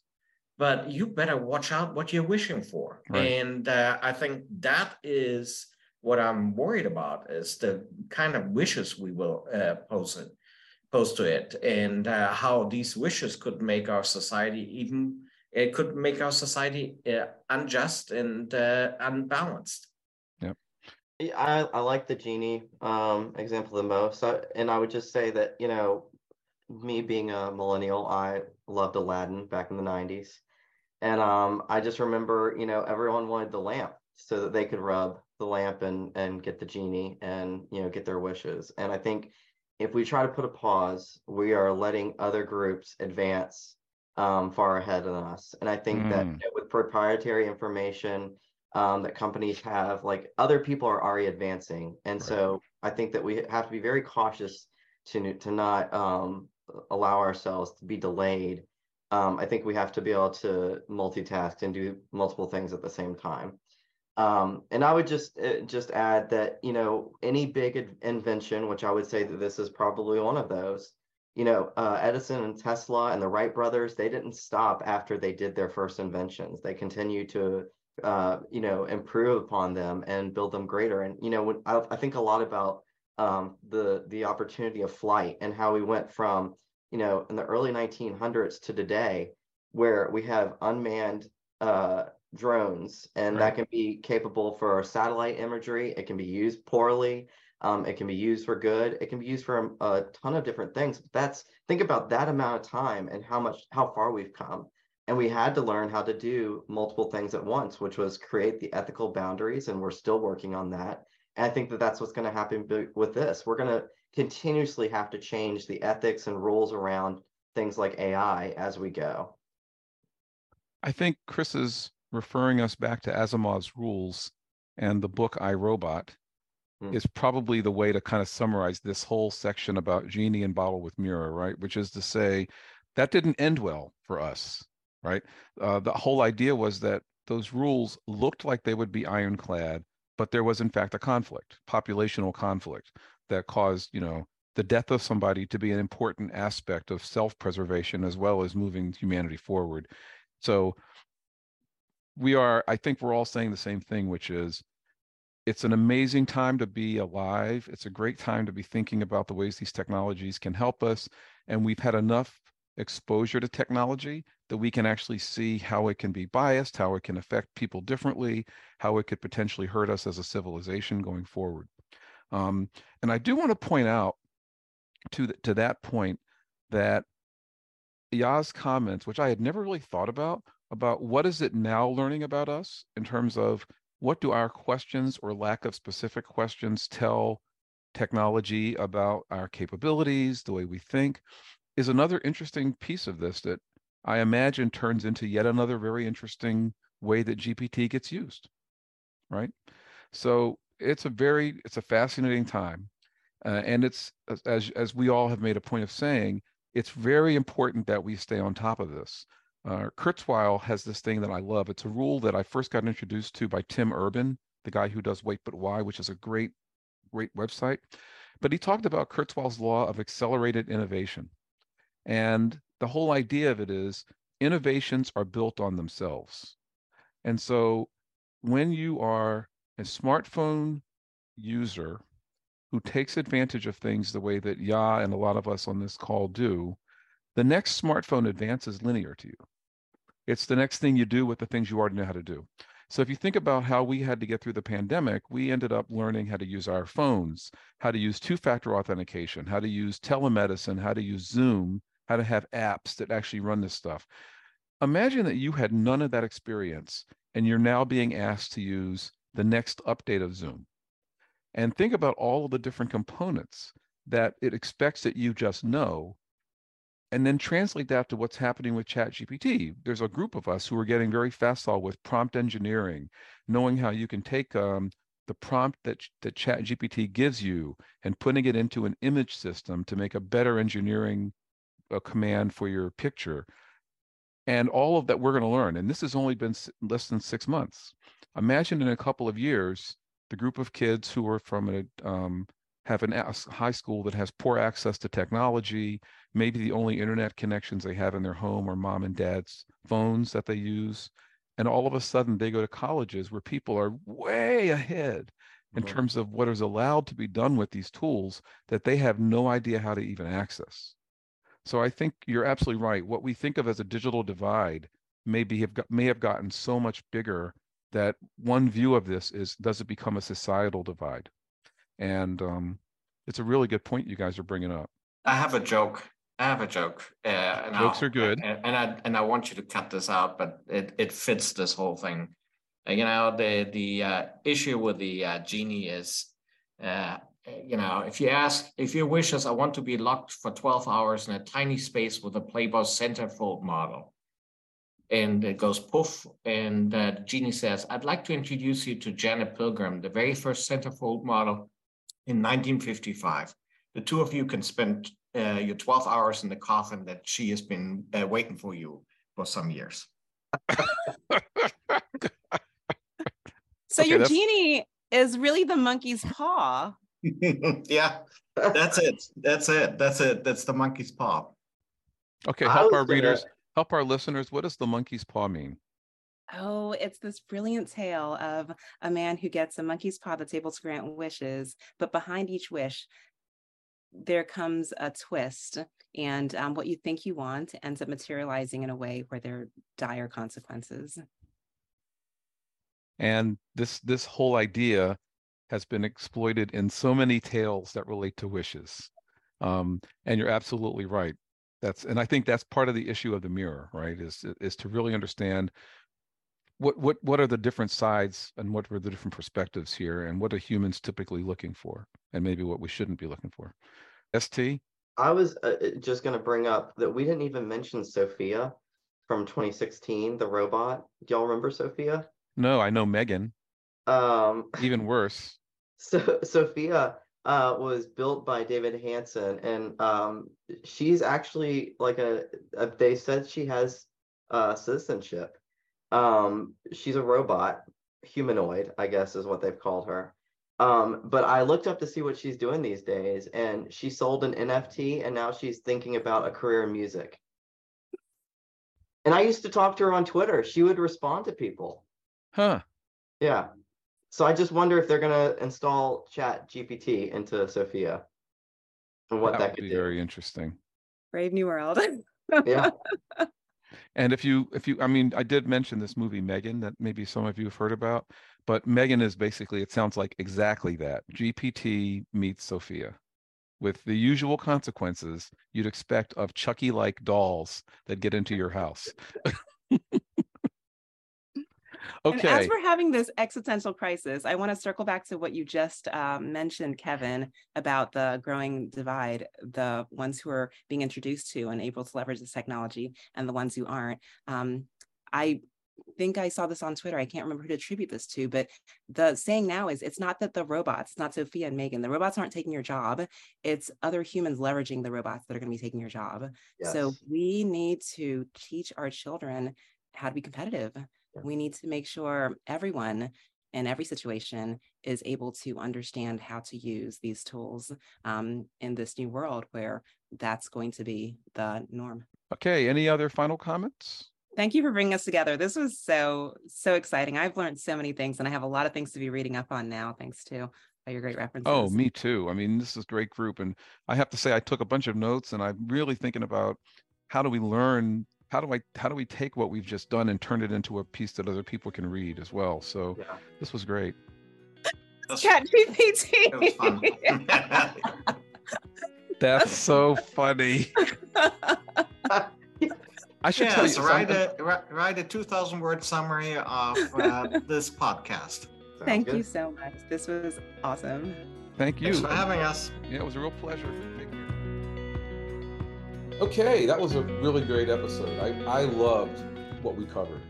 but you better watch out what you're wishing for. Right. And uh, I think that is what I'm worried about is the kind of wishes we will uh, pose it, pose to it, and uh, how these wishes could make our society even it could make our society uh, unjust and uh, I, I like the genie um, example the most. So, and I would just say that, you know, me being a millennial, I loved Aladdin back in the 90s. And um, I just remember, you know, everyone wanted the lamp so that they could rub the lamp and and get the genie and you know get their wishes. And I think if we try to put a pause, we are letting other groups advance um, far ahead of us. And I think mm. that you know, with proprietary information, um, that companies have. Like other people are already advancing, and right. so I think that we have to be very cautious to to not um, allow ourselves to be delayed. Um, I think we have to be able to multitask and do multiple things at the same time. Um, and I would just uh, just add that you know any big invention, which I would say that this is probably one of those. You know, uh, Edison and Tesla and the Wright brothers, they didn't stop after they did their first inventions. They continued to uh, you know improve upon them and build them greater. And you know, when, I, I think a lot about um, the the opportunity of flight and how we went from you know in the early 1900s to today, where we have unmanned uh, drones, and right. that can be capable for satellite imagery. It can be used poorly. Um, it can be used for good. It can be used for a, a ton of different things. That's think about that amount of time and how much how far we've come. And we had to learn how to do multiple things at once, which was create the ethical boundaries, and we're still working on that. And I think that that's what's going to happen with this. We're going to continuously have to change the ethics and rules around things like AI as we go. I think Chris is referring us back to Asimov's rules and the book I, Robot hmm. is probably the way to kind of summarize this whole section about genie and bottle with mirror, right? Which is to say that didn't end well for us, right? Uh, the whole idea was that those rules looked like they would be ironclad, but there was in fact a conflict, populational conflict that caused, you know, the death of somebody to be an important aspect of self-preservation as well as moving humanity forward. So we are, I think we're all saying the same thing, which is it's an amazing time to be alive. It's a great time to be thinking about the ways these technologies can help us. And we've had enough exposure to technology that we can actually see how it can be biased, how it can affect people differently, how it could potentially hurt us as a civilization going forward. Um, and I do want to point out to, the, to that point that Yaa's comments, which I had never really thought about, about what is it now learning about us in terms of what do our questions or lack of specific questions tell technology about our capabilities, the way we think, is another interesting piece of this that I imagine turns into yet another very interesting way that GPT gets used, right? So it's a very, it's a fascinating time. Uh, and it's, as, as we all have made a point of saying, it's very important that we stay on top of this. Uh, Kurzweil has this thing that I love. It's a rule that I first got introduced to by Tim Urban, the guy who does Wait But Why, which is a great, great website. But he talked about Kurzweil's law of accelerated innovation. And the whole idea of it is innovations are built on themselves. And so when you are a smartphone user who takes advantage of things the way that Yaa and a lot of us on this call do, the next smartphone advance is linear to you. It's the next thing you do with the things you already know how to do. So if you think about how we had to get through the pandemic, we ended up learning how to use our phones, how to use two-factor authentication, how to use telemedicine, how to use Zoom, how to have apps that actually run this stuff. Imagine that you had none of that experience and you're now being asked to use the next update of Zoom. And think about all of the different components that it expects that you just know and then translate that to what's happening with ChatGPT. There's a group of us who are getting very facile with prompt engineering, knowing how you can take um, the prompt that, that ChatGPT gives you and putting it into an image system to make a better engineering uh, command for your picture. And all of that we're going to learn. And this has only been less than six months. Imagine in a couple of years, the group of kids who are from a um, have a high school that has poor access to technology. Maybe the only internet connections they have in their home are mom and dad's phones that they use. And all of a sudden, they go to colleges where people are way ahead in mm-hmm. terms of what is allowed to be done with these tools that they have no idea how to even access. So I think you're absolutely right. What we think of as a digital divide maybe have got, may have gotten so much bigger that one view of this is does it become a societal divide? and um, it's a really good point you guys are bringing up. I have a joke. I have a joke. Uh, Jokes I'll, are good, and, and, I and I want you to cut this out, but it it fits this whole thing. Uh, you know, the the uh, issue with the uh, genie is, uh, you know, if you ask, if your wish is, I want to be locked for twelve hours in a tiny space with a Playboy centerfold model. and it goes poof, and uh, the genie says, "I'd like to introduce you to Janet Pilgrim, the very first centerfold model in 1955. The two of you can spend uh, your 12 hours in the coffin that she has been uh, waiting for you for some years." so Okay, your that's- genie is really the monkey's paw. yeah, that's it. That's it. That's it. That's the monkey's paw. Okay, help was our gonna- readers, help our listeners. What does the monkey's paw mean? Oh, it's this brilliant tale of a man who gets a monkey's paw that's able to grant wishes, but behind each wish, there comes a twist, and um, what you think you want ends up materializing in a way where there are dire consequences. And this this whole idea has been exploited in so many tales that relate to wishes. Um, and you're absolutely right. That's and I think that's part of the issue of the mirror, right? Is is to really understand what what what are the different sides and what are the different perspectives here, and what are humans typically looking for, and maybe what we shouldn't be looking for. St. I was uh, uh, just going to bring up that we didn't even mention Sophia from 2016, the robot. Do y'all remember Sophia? No, I know Megan. Um, Even worse. so Sophia uh, was built by David Hanson, and um, she's actually like a, a. They said she has uh, citizenship. Um, she's a robot, humanoid, I guess is what they've called her. Um, but I looked up to see what she's doing these days, and she sold an NFT, and now she's thinking about a career in music. And I used to talk to her on Twitter. She would respond to people. Huh. Yeah. So I just wonder if they're gonna install ChatGPT into Sophia and what that, that, could be do. very interesting. Brave New World. Yeah. And if you, if you, I mean, I did mention this movie Megan that maybe some of you have heard about, but Megan is basically, it sounds like exactly that. GPT meets Sophia with the usual consequences you'd expect of Chucky like dolls that get into your house. And as we're having this existential crisis, I want to circle back to what you just um, mentioned, Kevin, about the growing divide, the ones who are being introduced to and able to leverage this technology and the ones who aren't. Um, I think I saw this on Twitter. I can't remember who to attribute this to, but the saying now is it's not that the robots, it's not Sophia and Megan, the robots aren't taking your job. It's other humans leveraging the robots that are going to be taking your job. So we need to teach our children how to be competitive. We need to make sure everyone in every situation is able to understand how to use these tools um, in this new world where that's going to be the norm. Okay. Any other final comments? Thank you for bringing us together. This was so, so exciting. I've learned so many things and I have a lot of things to be reading up on now, thanks to your great references. Oh, me too. I mean, this is a great group. And I have to say, I took a bunch of notes and I'm really thinking about how do we learn? How do I, how do we take what we've just done and turn it into a piece that other people can read as well? So Yeah. this was great. Chat It was fun. GPT. That's so funny. I should tell you. yes, so write I'm- a write, write a two thousand word summary of uh, this podcast. Sounds Thank you so much. This was awesome. Thank you. Thanks for having us. Yeah, it was a real pleasure. Okay, that was a really great episode. I, I loved what we covered.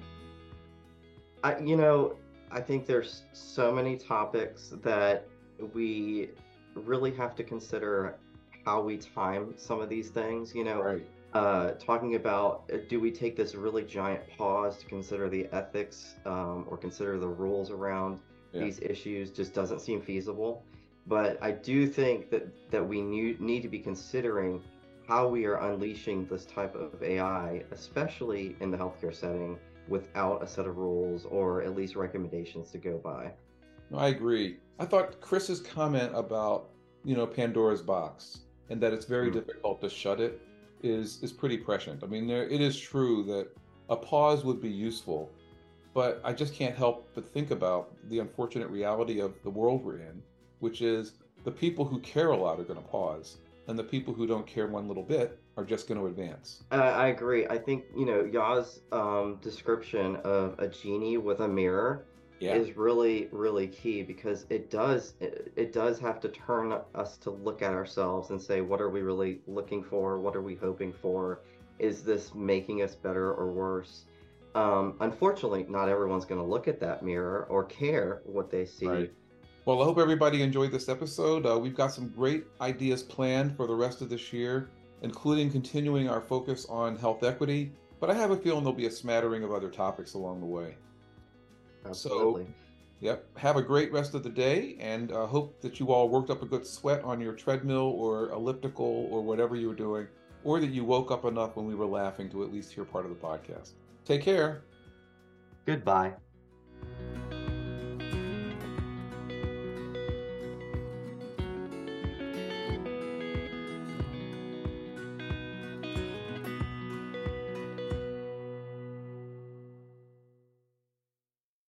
I, you know, I think there's so many topics that we really have to consider how we time some of these things. You know, Right. uh, talking about uh, do we take this really giant pause to consider the ethics um, or consider the rules around Yeah. these issues just doesn't seem feasible. But I do think that that we new, need to be considering how we are unleashing this type of AI, especially in the healthcare setting, without a set of rules or at least recommendations to go by. No, I agree. I thought Chris's comment about you know Pandora's box and that it's very Mm. difficult to shut it is is pretty prescient. I mean, there, it is true that a pause would be useful, but I just can't help but think about the unfortunate reality of the world we're in, which is the people who care a lot are going to pause, and the people who don't care one little bit are just going to advance. I, I agree. I think you know Yaa's um, description of a genie with a mirror Yeah. is really really key because it does it, it does have to turn us to look at ourselves and say what are we really looking for what are we hoping for is this making us better or worse um, unfortunately, not everyone's going to look at that mirror or care what they see. Right. Well, I hope everybody enjoyed this episode. Uh, we've got some great ideas planned for the rest of this year, including continuing our focus on health equity. But I have a feeling there'll be a smattering of other topics along the way. Absolutely. So, yep. Have a great rest of the day, and uh, hope that you all worked up a good sweat on your treadmill or elliptical or whatever you were doing, or that you woke up enough when we were laughing to at least hear part of the podcast. Take care. Goodbye.